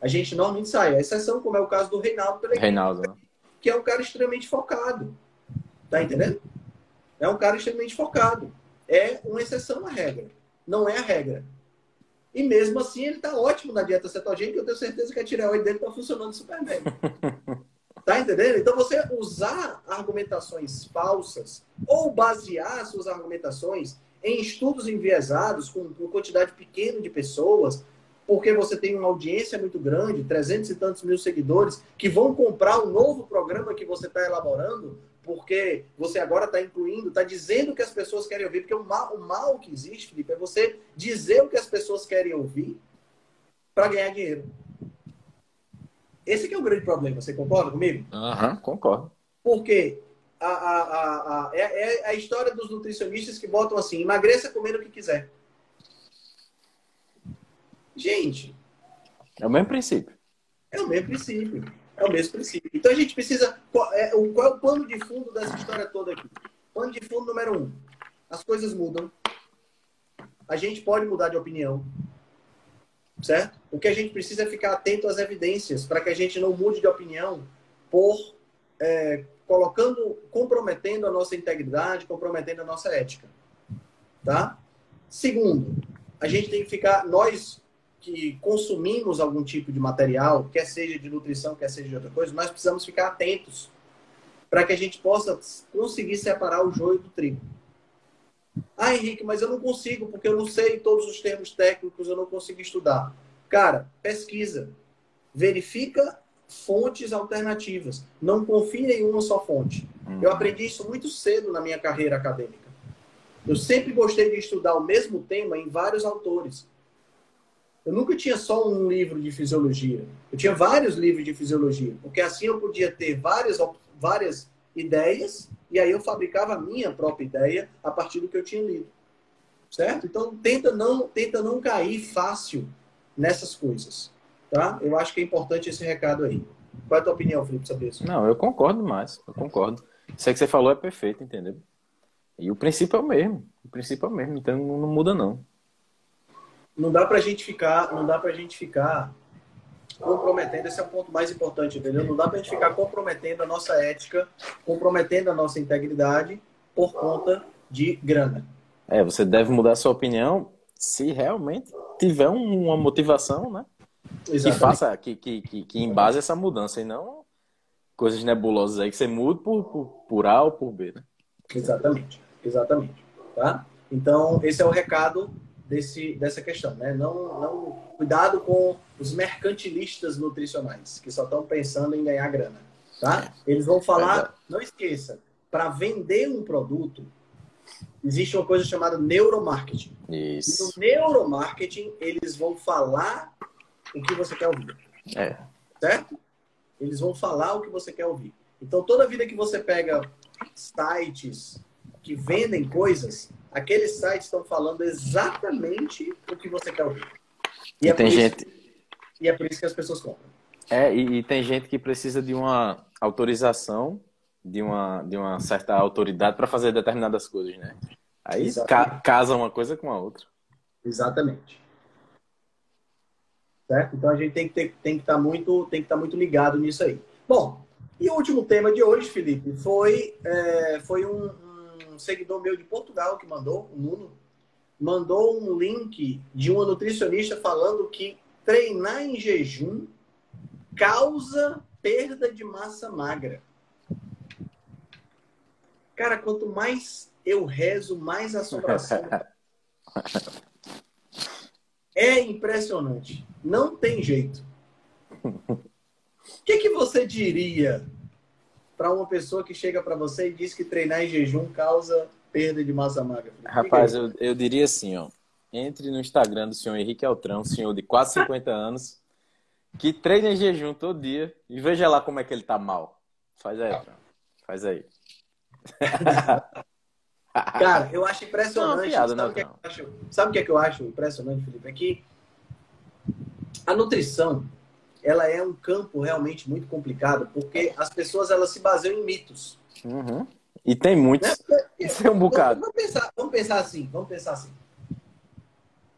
A gente normalmente sai. A exceção, como é o caso do Reinaldo Reinaldo. Né? que é um cara extremamente focado. Tá entendendo? É um cara extremamente focado. É uma exceção à regra. Não é a regra. E mesmo assim, ele está ótimo na dieta cetogênica. Eu tenho certeza que a tireoide dele está funcionando super bem. Tá entendendo? Então, você usar argumentações falsas ou basear suas argumentações em estudos enviesados, com, com quantidade pequena de pessoas, porque você tem uma audiência muito grande, 300 e tantos mil seguidores, que vão comprar o novo programa que você está elaborando, porque você agora está incluindo, está dizendo o que as pessoas querem ouvir, porque o mal, o mal que existe, Felipe, é você dizer o que as pessoas querem ouvir para ganhar dinheiro. Esse é o grande problema, você concorda comigo? Aham, uhum, concordo. Porque a, a, a, é, é a história dos nutricionistas que botam assim: emagreça comendo o que quiser. Gente. É o mesmo princípio. É o mesmo princípio. É o mesmo princípio. Então a gente precisa. Qual é, qual é o plano de fundo dessa história toda aqui? Plano de fundo número um: as coisas mudam. A gente pode mudar de opinião. Certo? O que a gente precisa é ficar atento às evidências para que a gente não mude de opinião por é, colocando, comprometendo a nossa integridade, comprometendo a nossa ética. Tá? Segundo, a gente tem que ficar, nós que consumimos algum tipo de material, quer seja de nutrição, quer seja de outra coisa, nós precisamos ficar atentos para que a gente possa conseguir separar o joio do trigo. Ah, Henrique, mas eu não consigo, porque eu não sei todos os termos técnicos, eu não consigo estudar. Cara, pesquisa. Verifica fontes alternativas. Não confie em uma só fonte. Uhum. Eu aprendi isso muito cedo na minha carreira acadêmica. Eu sempre gostei de estudar o mesmo tema em vários autores. Eu nunca tinha só um livro de fisiologia. Eu tinha vários livros de fisiologia, porque assim eu podia ter várias, várias ideias e aí eu fabricava a minha própria ideia a partir do que eu tinha lido. Certo? Então tenta não, tenta não cair fácil nessas coisas. Tá? Eu acho que é importante esse recado aí. Qual é a tua opinião, Felipe, sobre isso? Não, eu concordo mais. Eu concordo. Isso aí que você falou é perfeito, entendeu? E o princípio é o mesmo. O princípio é o mesmo, então não muda não. Não dá pra gente ficar, não dá pra gente ficar comprometendo, esse é o ponto mais importante, entendeu? Não dá pra gente ficar comprometendo a nossa ética, comprometendo a nossa integridade por conta de grana. É, você deve mudar sua opinião se realmente tiver uma motivação, né? Exatamente. que faça, que, que, que, que embase essa mudança e não coisas nebulosas aí que você muda por, por, por A ou por B, né? Exatamente, exatamente. Tá? Então, esse é o recado desse, dessa questão, né? Não, não, cuidado com os mercantilistas nutricionais, que só estão pensando em ganhar grana, tá? Eles vão falar, não esqueça, para vender um produto, existe uma coisa chamada neuromarketing. Isso. E no neuromarketing, eles vão falar o que você quer ouvir. É. Certo? Eles vão falar o que você quer ouvir. Então, toda vida que você pega sites que vendem coisas, aqueles sites estão falando exatamente o que você quer ouvir. E, e é tem gente. Isso, e é por isso que as pessoas compram. É, e, e, tem gente que precisa de uma autorização, de uma, de uma certa autoridade para fazer determinadas coisas, né? Aí ca casa uma coisa com a outra. Exatamente. Certo? Então a gente tem que, ter, tem que estar tá muito, tem que estar tá muito ligado nisso aí. Bom, e o último tema de hoje, Felipe, foi, é, foi um, um, seguidor meu de Portugal que mandou, o Nuno, mandou um link de uma nutricionista falando que treinar em jejum causa perda de massa magra. Cara, quanto mais eu rezo, mais assombração. é impressionante. Não tem jeito. O que, que você diria para uma pessoa que chega para você e diz que treinar em jejum causa perda de massa magra? Rapaz, eu, eu diria assim, ó. Entre no Instagram do senhor Henrique Altrão, senhor de quase 50 anos, que treina em jejum todo dia e veja lá como é que ele tá mal. Faz aí. Faz aí. Cara, eu acho impressionante. Não, piada, sabe, o que é acho, sabe o que é que eu acho impressionante, Felipe? É que a nutrição ela é um campo realmente muito complicado, porque as pessoas elas se baseiam em mitos. Uhum. E tem muitos. Isso é um bocado. Vamos pensar, vamos pensar assim, vamos pensar assim.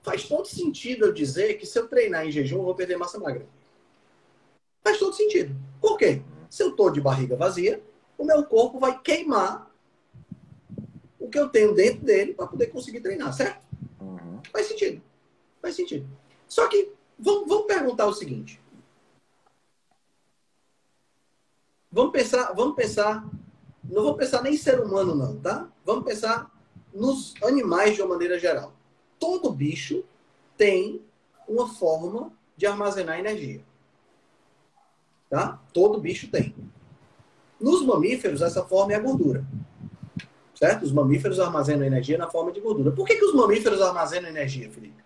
Faz todo sentido eu dizer que se eu treinar em jejum, eu vou perder massa magra. Faz todo sentido. Por quê? Se eu estou de barriga vazia, o meu corpo vai queimar o que eu tenho dentro dele para poder conseguir treinar, certo? Uhum. Faz sentido. Faz sentido. Só que vamos, vamos perguntar o seguinte: Vamos pensar, vamos pensar, não vamos pensar nem ser humano não, tá? Vamos pensar nos animais de uma maneira geral. Todo bicho tem uma forma de armazenar energia. Tá? Todo bicho tem. Nos mamíferos, essa forma é a gordura. Certo? Os mamíferos armazenam energia na forma de gordura. Por que, que os mamíferos armazenam energia, Felipe?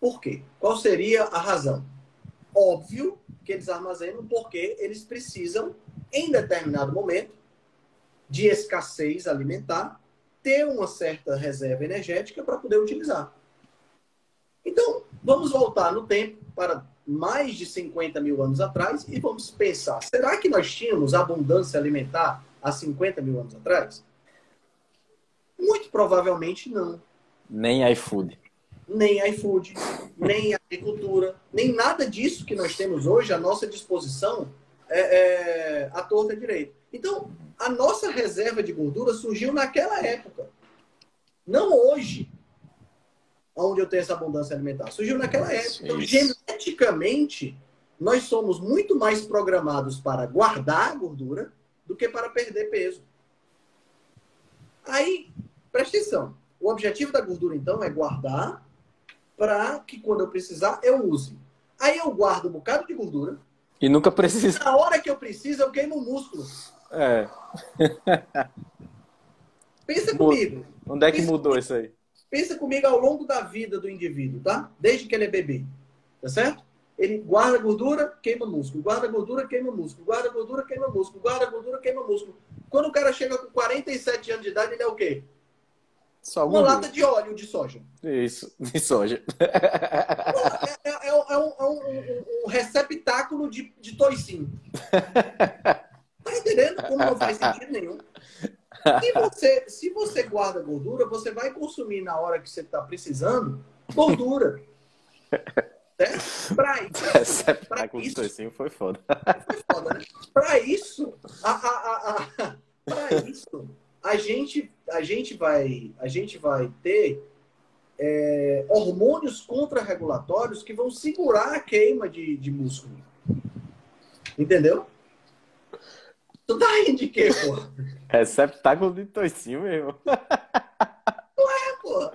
Por quê? Qual seria a razão? Óbvio que eles armazenam porque eles precisam, em determinado momento de escassez alimentar, ter uma certa reserva energética para poder utilizar. Então, vamos voltar no tempo para mais de 50 mil anos atrás e vamos pensar: será que nós tínhamos abundância alimentar há 50 mil anos atrás? Muito provavelmente não. Nem iFood nem iFood, nem agricultura, nem nada disso que nós temos hoje à nossa disposição é, é, à torta direito. Então, a nossa reserva de gordura surgiu naquela época. Não hoje, onde eu tenho essa abundância alimentar. Surgiu naquela época. Então, geneticamente, nós somos muito mais programados para guardar gordura do que para perder peso. Aí, presta atenção. O objetivo da gordura, então, é guardar para que quando eu precisar eu use. Aí eu guardo um bocado de gordura. E nunca precisa. Na hora que eu preciso, eu queimo o músculo. É. Pensa comigo. Onde é que pensa mudou comigo. isso aí? Pensa comigo ao longo da vida do indivíduo, tá? Desde que ele é bebê. Tá certo? Ele guarda gordura, queima músculo. Guarda gordura, queima músculo. Guarda gordura, queima músculo. Guarda gordura, queima músculo. Quando o cara chega com 47 anos de idade, ele é o quê? Só uma lata de óleo de soja. Isso, de soja. É, é, é, um, é um, um, receptáculo de, de toicinho. Tá entendendo como não faz sentido nenhum? Se você, se você guarda gordura, você vai consumir na hora que você está precisando gordura. Para isso, pra isso foi foda. Foi foda, né? Para isso, a, a, a, a isso, a gente, a gente, vai, a gente vai ter é, hormônios contrarregulatórios que vão segurar a queima de, de músculo. Entendeu? Tu tá rindo de quê, pô? Receptáculo de toicinho mesmo. Não é, pô.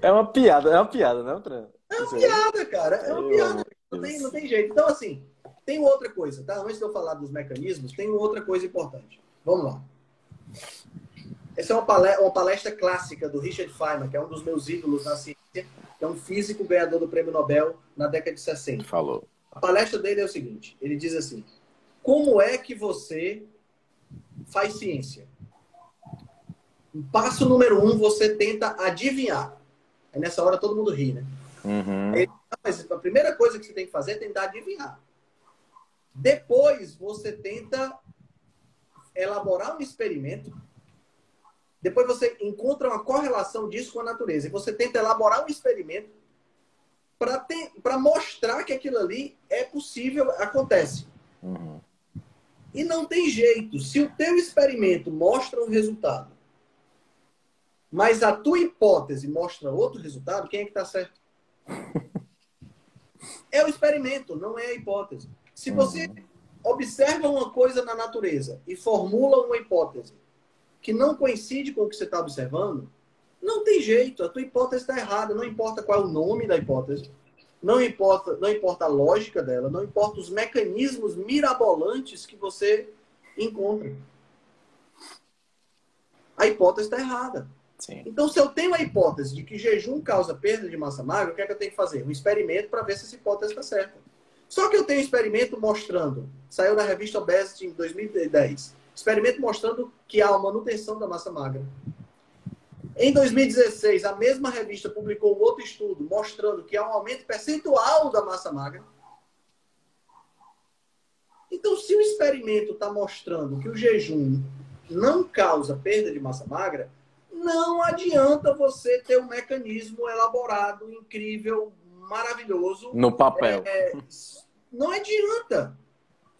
É uma piada, é uma piada, não, Tran? É uma piada, cara. É uma piada. Não tem, não tem jeito. Então, assim, tem outra coisa, tá? Antes de eu falar dos mecanismos, tem outra coisa importante. Vamos lá. Essa é uma palestra, uma palestra clássica do Richard Feynman, que é um dos meus ídolos na ciência, que é um físico ganhador do prêmio Nobel na década de 60. Falou. A palestra dele é o seguinte: ele diz assim, como é que você faz ciência? Passo número um, você tenta adivinhar. Aí nessa hora todo mundo ri, né? Uhum. Ele, mas a primeira coisa que você tem que fazer é tentar adivinhar. Depois você tenta elaborar um experimento. Depois você encontra uma correlação disso com a natureza. E você tenta elaborar um experimento para mostrar que aquilo ali é possível, acontece. Uhum. E não tem jeito. Se o teu experimento mostra um resultado, mas a tua hipótese mostra outro resultado, quem é que está certo? É o experimento, não é a hipótese. Se você uhum. observa uma coisa na natureza e formula uma hipótese que não coincide com o que você está observando, não tem jeito, a tua hipótese está errada, não importa qual é o nome da hipótese, não importa, não importa a lógica dela, não importa os mecanismos mirabolantes que você encontra. A hipótese está errada. Sim. Então, se eu tenho a hipótese de que jejum causa perda de massa magra, o que é que eu tenho que fazer? Um experimento para ver se essa hipótese está certa. Só que eu tenho um experimento mostrando, saiu na revista Obesity em 2010, experimento mostrando que há uma manutenção da massa magra. Em 2016, a mesma revista publicou outro estudo mostrando que há um aumento percentual da massa magra. Então, se o experimento está mostrando que o jejum não causa perda de massa magra, não adianta você ter um mecanismo elaborado, incrível, maravilhoso. No papel. É, não adianta.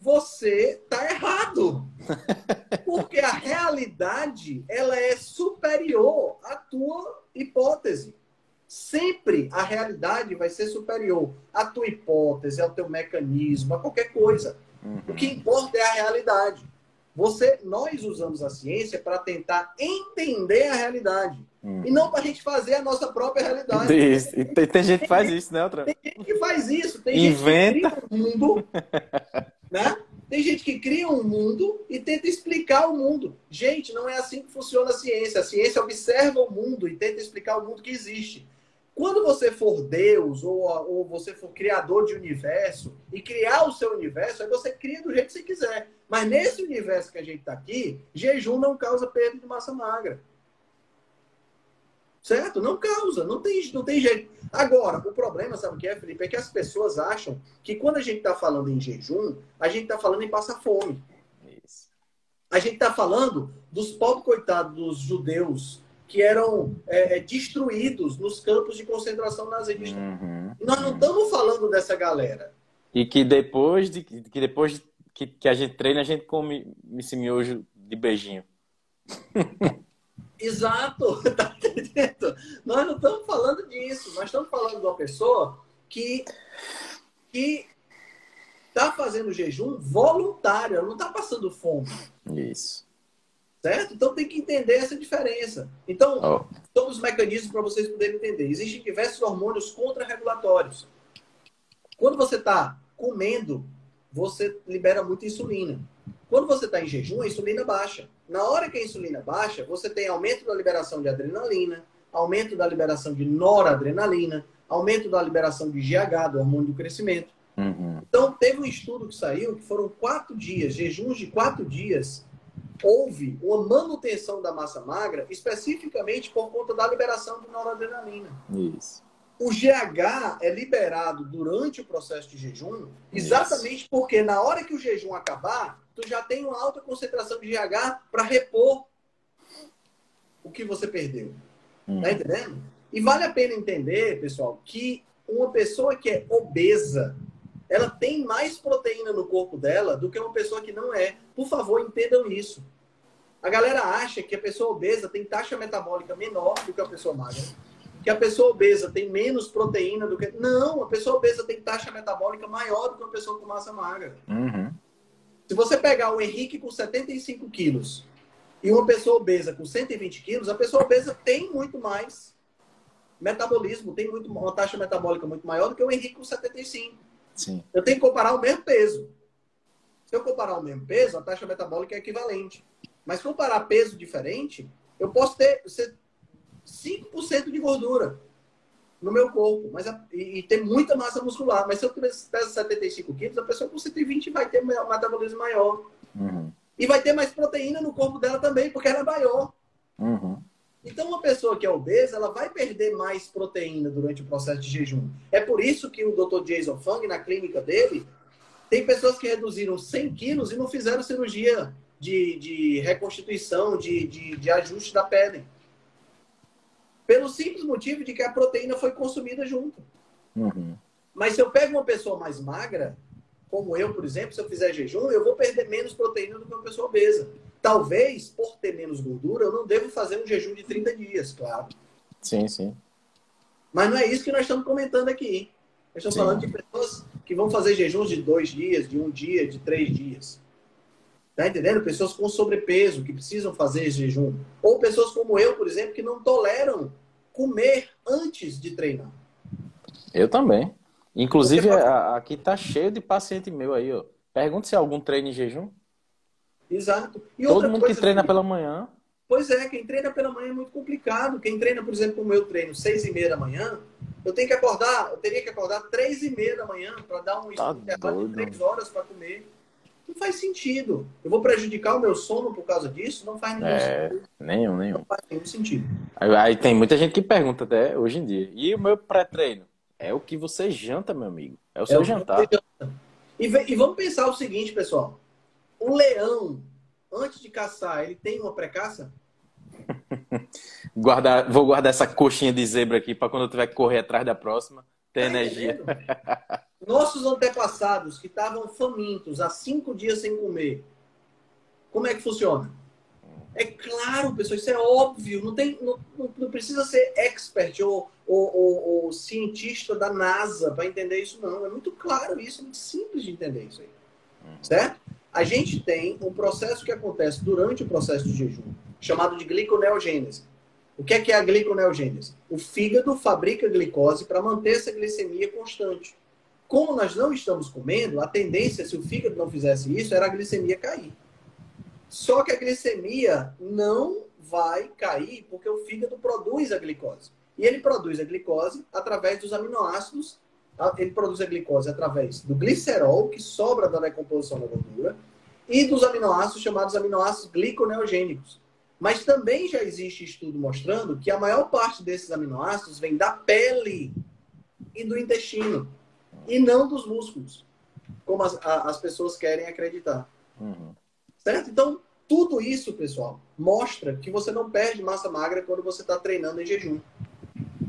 Você está errado. Porque a realidade ela é superior à tua hipótese. Sempre a realidade vai ser superior à tua hipótese, ao teu mecanismo, a qualquer coisa. Uhum. O que importa é a realidade. Você, nós usamos a ciência para tentar entender a realidade. Hum. E não para a gente fazer a nossa própria realidade. Isso. Tem, tem gente que faz isso, né, Outra? Tem gente que faz isso. Tem Inventa. gente que cria um mundo, né? Tem gente que cria um mundo e tenta explicar o mundo. Gente, não é assim que funciona a ciência. A ciência observa o mundo e tenta explicar o mundo que existe. Quando você for Deus ou, ou você for criador de universo e criar o seu universo, aí você cria do jeito que você quiser. Mas nesse universo que a gente está aqui, jejum não causa perda de massa magra. Certo? Não causa, não tem, não tem jeito. Agora, o problema, sabe o que é, Felipe? É que as pessoas acham que quando a gente está falando em jejum, a gente está falando em passar fome. A gente está falando dos pobres coitados dos judeus que eram é, é, destruídos nos campos de concentração nazista. Uhum, nós não estamos falando dessa galera. E que depois de que depois que, que a gente treina, a gente come esse miojo de beijinho. Exato, tá entendendo? Nós não estamos falando disso. Nós estamos falando de uma pessoa que que está fazendo jejum voluntário, ela não está passando fome. Isso. Certo? Então tem que entender essa diferença. Então, oh. são os mecanismos para vocês poderem entender. Existem diversos hormônios contrarregulatórios. Quando você está comendo, você libera muita insulina. Quando você está em jejum, a insulina baixa. Na hora que a insulina baixa, você tem aumento da liberação de adrenalina, aumento da liberação de noradrenalina, aumento da liberação de GH, do hormônio do crescimento. Uhum. Então, teve um estudo que saiu que foram quatro dias, jejuns de quatro dias, houve uma manutenção da massa magra especificamente por conta da liberação de noradrenalina. Isso. O GH é liberado durante o processo de jejum exatamente Isso. porque na hora que o jejum acabar, tu já tem uma alta concentração de GH para repor o que você perdeu. Hum. Tá entendendo? E vale a pena entender, pessoal, que uma pessoa que é obesa, ela tem mais proteína no corpo dela do que uma pessoa que não é. Por favor, entendam isso. A galera acha que a pessoa obesa tem taxa metabólica menor do que a pessoa magra. Que a pessoa obesa tem menos proteína do que. Não, a pessoa obesa tem taxa metabólica maior do que uma pessoa com massa magra. Uhum. Se você pegar o Henrique com 75 quilos e uma pessoa obesa com 120 quilos, a pessoa obesa tem muito mais metabolismo, tem muito, uma taxa metabólica muito maior do que o Henrique com 75. Sim. Eu tenho que comparar o mesmo peso. Se eu comparar o mesmo peso, a taxa metabólica é equivalente. Mas comparar peso diferente, eu posso ter 5% de gordura no meu corpo mas a, e, e, ter muita massa muscular. Mas se eu peso 75 quilos, a pessoa com 120 vai ter um metabolismo maior. Uhum. E vai ter mais proteína no corpo dela também, porque ela é maior. Uhum. Então, uma pessoa que é obesa, ela vai perder mais proteína durante o processo de jejum. É por isso que o Dr. Jason Fung, na clínica dele, tem pessoas que reduziram 100 quilos e não fizeram cirurgia de, de reconstituição, de, de, de ajuste da pele. Pelo simples motivo de que a proteína foi consumida junto. Uhum. Mas se eu pego uma pessoa mais magra, como eu, por exemplo, se eu fizer jejum, eu vou perder menos proteína do que uma pessoa obesa. Talvez, por ter menos gordura, eu não devo fazer um jejum de 30 dias, claro. Sim, sim. Mas não é isso que nós estamos comentando aqui. Nós estamos sim. falando de pessoas que vão fazer jejuns de dois dias, de um dia, de três dias. Tá entendendo? Pessoas com sobrepeso que precisam fazer jejum. Ou pessoas como eu, por exemplo, que não toleram comer antes de treinar. Eu também. Inclusive, pode... aqui tá cheio de paciente meu aí, ó. Pergunta se algum treina em jejum. Exato. E Todo mundo que treina pela manhã. Pois é, quem treina pela manhã é muito complicado. Quem treina, por exemplo, como eu treino, seis e meia da manhã, eu tenho que acordar, eu teria que acordar três e meia da manhã para dar um tá intervalo de três horas para comer. Não faz sentido. Eu vou prejudicar o meu sono por causa disso? Não faz nenhum é, sentido. Nenhum, nenhum. Não faz nenhum sentido. Aí, aí, tem muita gente que pergunta até hoje em dia. E o meu pré-treino? É o que você janta, meu amigo. É o seu é jantar. E, e vamos pensar o seguinte, pessoal. O leão antes de caçar, ele tem uma pré-caça? guardar, vou guardar essa coxinha de zebra aqui para quando eu tiver que correr atrás da próxima, ter tá energia. Nossos antepassados que estavam famintos há cinco dias sem comer, como é que funciona? É claro, pessoal, isso é óbvio. Não, tem, não, não precisa ser expert ou, ou, ou, ou cientista da NASA para entender isso, não. É muito claro isso, é muito simples de entender isso aí. Certo? A gente tem um processo que acontece durante o processo de jejum, chamado de gliconeogênese. O que é, que é a gliconeogênese? O fígado fabrica glicose para manter essa glicemia constante. Como nós não estamos comendo, a tendência, se o fígado não fizesse isso, era a glicemia cair. Só que a glicemia não vai cair porque o fígado produz a glicose. E ele produz a glicose através dos aminoácidos ele produz a glicose através do glicerol, que sobra da decomposição da gordura, e dos aminoácidos chamados aminoácidos gliconeogênicos. Mas também já existe estudo mostrando que a maior parte desses aminoácidos vem da pele e do intestino, e não dos músculos, como as, as pessoas querem acreditar. Uhum. Certo? Então, tudo isso, pessoal, mostra que você não perde massa magra quando você está treinando em jejum.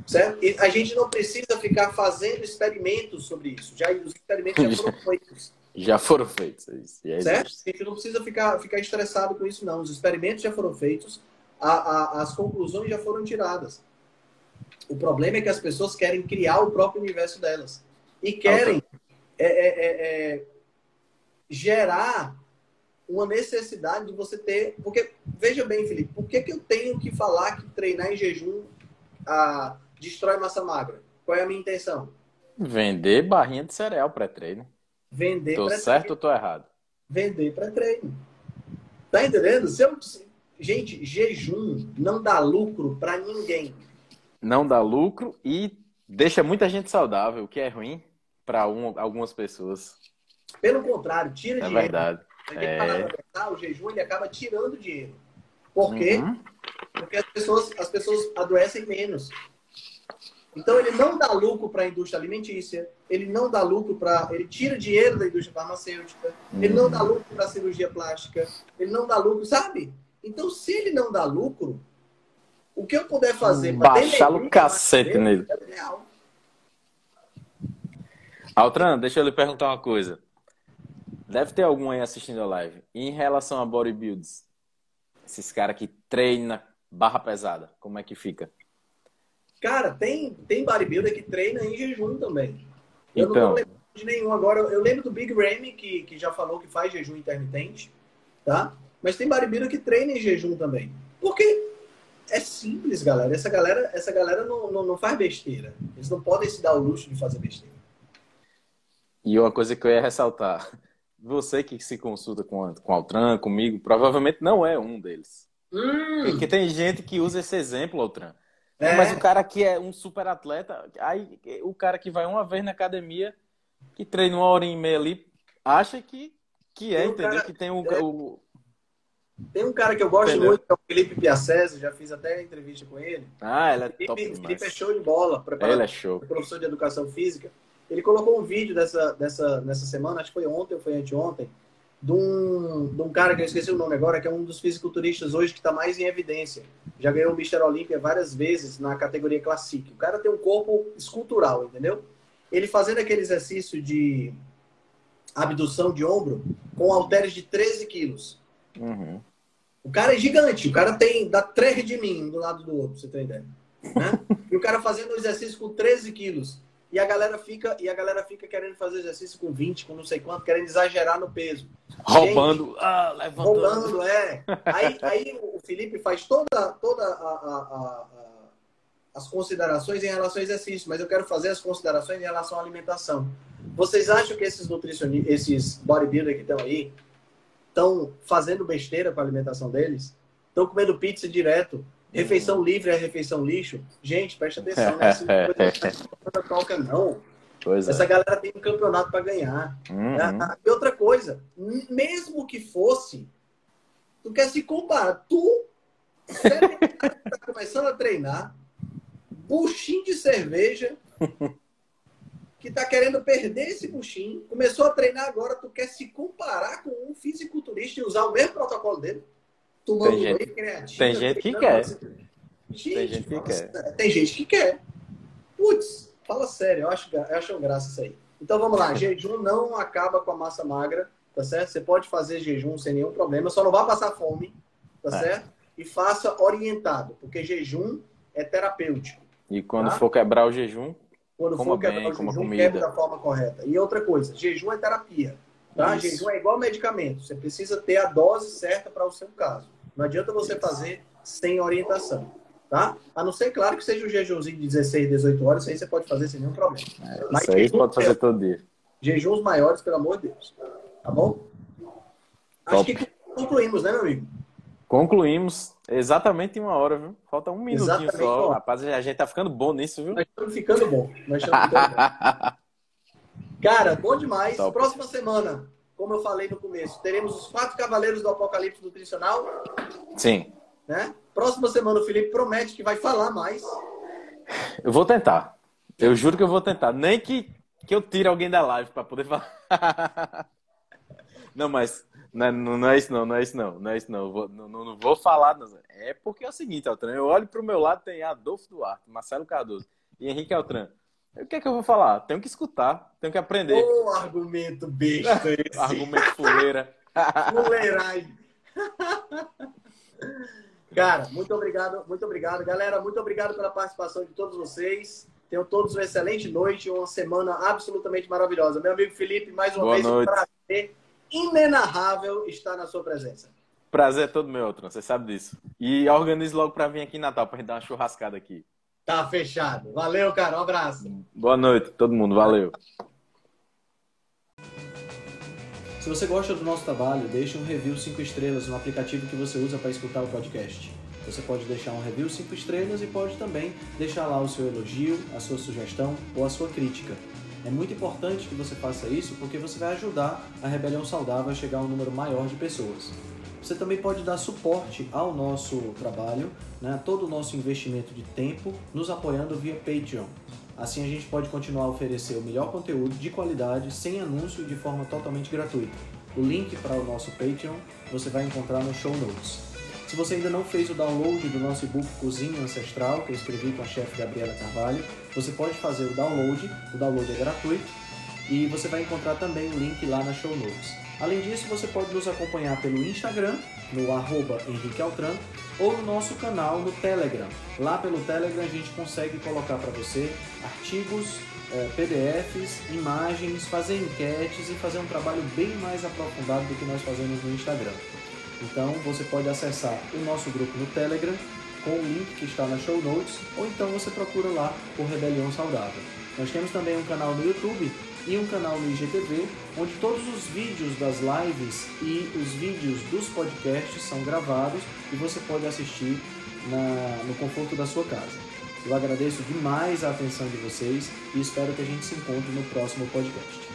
Certo? E a gente não precisa ficar fazendo experimentos sobre isso. Já, os experimentos já foram feitos. Já foram feitos. É certo? A gente não precisa ficar, ficar estressado com isso, não. Os experimentos já foram feitos, a, a, as conclusões já foram tiradas. O problema é que as pessoas querem criar o próprio universo delas. E querem é, é, é, é, gerar uma necessidade de você ter. Porque, veja bem, Felipe, por que, que eu tenho que falar que treinar em jejum a, destrói massa magra. Qual é a minha intenção? Vender barrinha de cereal pré-treino. Vender Tô certo ou tô errado? Vender pré-treino. Tá entendendo? Se eu... Gente, jejum não dá lucro para ninguém. Não dá lucro e deixa muita gente saudável, o que é ruim para um, algumas pessoas. Pelo contrário, tira é dinheiro. Verdade. É verdade. O jejum ele acaba tirando dinheiro. Por quê? Uhum. Porque as pessoas, as pessoas adoecem menos. Então ele não dá lucro para a indústria alimentícia, ele não dá lucro para, ele tira dinheiro da indústria farmacêutica, ele não dá lucro para a cirurgia plástica, ele não dá lucro, sabe? Então se ele não dá lucro, o que eu puder fazer para baixar o cacete nele. É real. Altran, deixa eu lhe perguntar uma coisa. Deve ter algum aí assistindo a live. E em relação a bodybuilds, esses caras que treinam barra pesada, como é que fica? Cara, tem, tem bodybuilder que treina em jejum também. Eu então... não lembro de nenhum agora. Eu lembro do Big Ramy, que, que já falou que faz jejum intermitente, tá? Mas tem bodybuilder que treina em jejum também. Porque é simples, galera. Essa galera, essa galera não, não, não faz besteira. Eles não podem se dar o luxo de fazer besteira. E uma coisa que eu ia ressaltar. Você que se consulta com, com o Altran, comigo, provavelmente não é um deles. Hum. Porque tem gente que usa esse exemplo, Altran. É. Mas o cara que é um super atleta, aí o cara que vai uma vez na academia, que treina uma hora e meia ali, acha que, que é, um entendeu? cara- que tem o, é. o- Tem um cara que eu gosto Entendeu? muito, que é o Felipe Piacese, já fiz até entrevista com ele. Ah, ele é Felipe, top Felipe é show de bola, preparador, Ele é show. professor de educação física. Ele colocou um vídeo dessa, dessa, nessa semana, acho que foi ontem ou foi anteontem, de um, de um cara que eu esqueci o nome agora, que é um dos fisiculturistas hoje que está mais em evidência. Já ganhou o Mr. Olímpia várias vezes na categoria Classic. O cara tem um corpo escultural, entendeu? Ele fazendo aquele exercício de abdução de ombro com halteres de 13 quilos. Uhum. O cara é gigante, o cara tem, dá três de mim do lado do outro, pra você ter ideia. Né? e o cara fazendo o exercício com 13 quilos. E a galera fica, e a galera fica querendo fazer exercício com 20, com não sei quanto, querendo exagerar no peso. Roubando, ah, levantando. Roubando, é. Aí, aí o Felipe faz toda, toda a- a- a- as considerações em relação ao exercício, mas eu quero fazer as considerações em relação à alimentação. Vocês acham que esses nutricionistas, esses bodybuilders que estão aí, estão fazendo besteira com a alimentação deles? Estão comendo pizza direto? Refeição livre é refeição lixo? Gente, presta atenção, não é assim coisa toca, não. Pois é. Essa galera tem um campeonato para ganhar. Uhum. Ah, E outra coisa, mesmo que fosse, tu quer se comparar. Tu, tá começando a treinar, buchinho de cerveja, que tá querendo perder esse buchinho, começou a treinar agora, tu quer se comparar com um fisiculturista e usar o mesmo protocolo dele? Tomando Tem gente- creatina, tem gente que treinando, quer. assim. Tem gente que quer. Tem gente que quer. Putz, fala sério, eu acho, eu acho graça isso aí. Então vamos lá, jejum não acaba com a massa magra, tá certo? Você pode fazer jejum sem nenhum problema, só não vá passar fome, tá É. certo? E faça orientado, porque jejum é terapêutico. E quando Tá? for quebrar o jejum, Quando Coma for quebrar bem, o jejum, comida. quebre da forma correta. E outra coisa, jejum é terapia. Tá? Isso. Jejum é igual medicamento. Você precisa ter a dose certa para o seu caso. Não adianta você fazer sem orientação. Tá? A não ser, claro, que seja um jejumzinho de 16, 18 horas, isso aí você pode fazer sem nenhum problema. Mas isso aí jejum pode fazer é- todo dia. Jejuns maiores, pelo amor de Deus. Tá bom? Acho Top. que concluímos, né, meu amigo? Concluímos exatamente em uma hora, viu? Falta um minutinho Exatamente, só. ó. Rapaz, a gente tá ficando bom nisso, viu? Nós estamos ficando bom. Nós estamos ficando bom. Cara, bom demais. Top. Próxima semana, como eu falei no começo, teremos os quatro cavaleiros do Apocalipse Nutricional, Sim. né? Próxima semana o Felipe promete que vai falar mais. Eu vou tentar. Eu juro que eu vou tentar. Nem que, que eu tire alguém da live pra poder falar. Não, mas não, é- não, não é isso não, não é isso não, não é isso não. Vou- não, não, não vou falar. Não. É porque é o seguinte, Altran, eu olho pro meu lado, tem Adolfo Duarte, Marcelo Cardoso e Henrique Altran. O que é que eu vou falar? Tenho que escutar, tenho que aprender. Ô, argumento besta esse. Argumento fuleira. Fuleiragem. Cara, muito obrigado, muito obrigado. Galera, muito obrigado pela participação de todos vocês. Tenham todos uma excelente noite uma semana absolutamente maravilhosa. Meu amigo Felipe, mais uma Boa vez, noite. um prazer inenarrável estar na sua presença. Prazer é todo meu, Altran, você sabe disso. E organize logo pra vir aqui em Natal pra gente dar uma churrascada aqui. Tá fechado. Valeu, cara. Um abraço. Boa noite, todo mundo, valeu. Se você gosta do nosso trabalho, deixe um review 5 estrelas no aplicativo que você usa para escutar o podcast. Você pode deixar um review 5 estrelas e pode também deixar lá o seu elogio, a sua sugestão ou a sua crítica. É muito importante que você faça isso porque você vai ajudar a Rebelião Saudável a chegar a um número maior de pessoas. Você também pode dar suporte ao nosso trabalho, né, todo o nosso investimento de tempo, nos apoiando via Patreon. Assim a gente pode continuar a oferecer o melhor conteúdo de qualidade, sem anúncio e de forma totalmente gratuita. O link para o nosso Patreon você vai encontrar no show notes. Se você ainda não fez o download do nosso e-book Cozinha Ancestral, que eu escrevi com a chefe Gabriela Carvalho, você pode fazer o download, o download é gratuito, e você vai encontrar também o link lá na show notes. Além disso, você pode nos acompanhar pelo Instagram, no arroba Henrique Altran, ou no nosso canal no Telegram. Lá pelo Telegram a gente consegue colocar para você artigos, eh, PDFs, imagens, fazer enquetes e fazer um trabalho bem mais aprofundado do que nós fazemos no Instagram. Então você pode acessar o nosso grupo no Telegram com o link que está na show notes, ou então você procura lá por Rebelião Saudável. Nós temos também um canal no YouTube e um canal no IGTV, onde todos os vídeos das lives e os vídeos dos podcasts são gravados e você pode assistir na, no conforto da sua casa. Eu agradeço demais a atenção de vocês e espero que a gente se encontre no próximo podcast.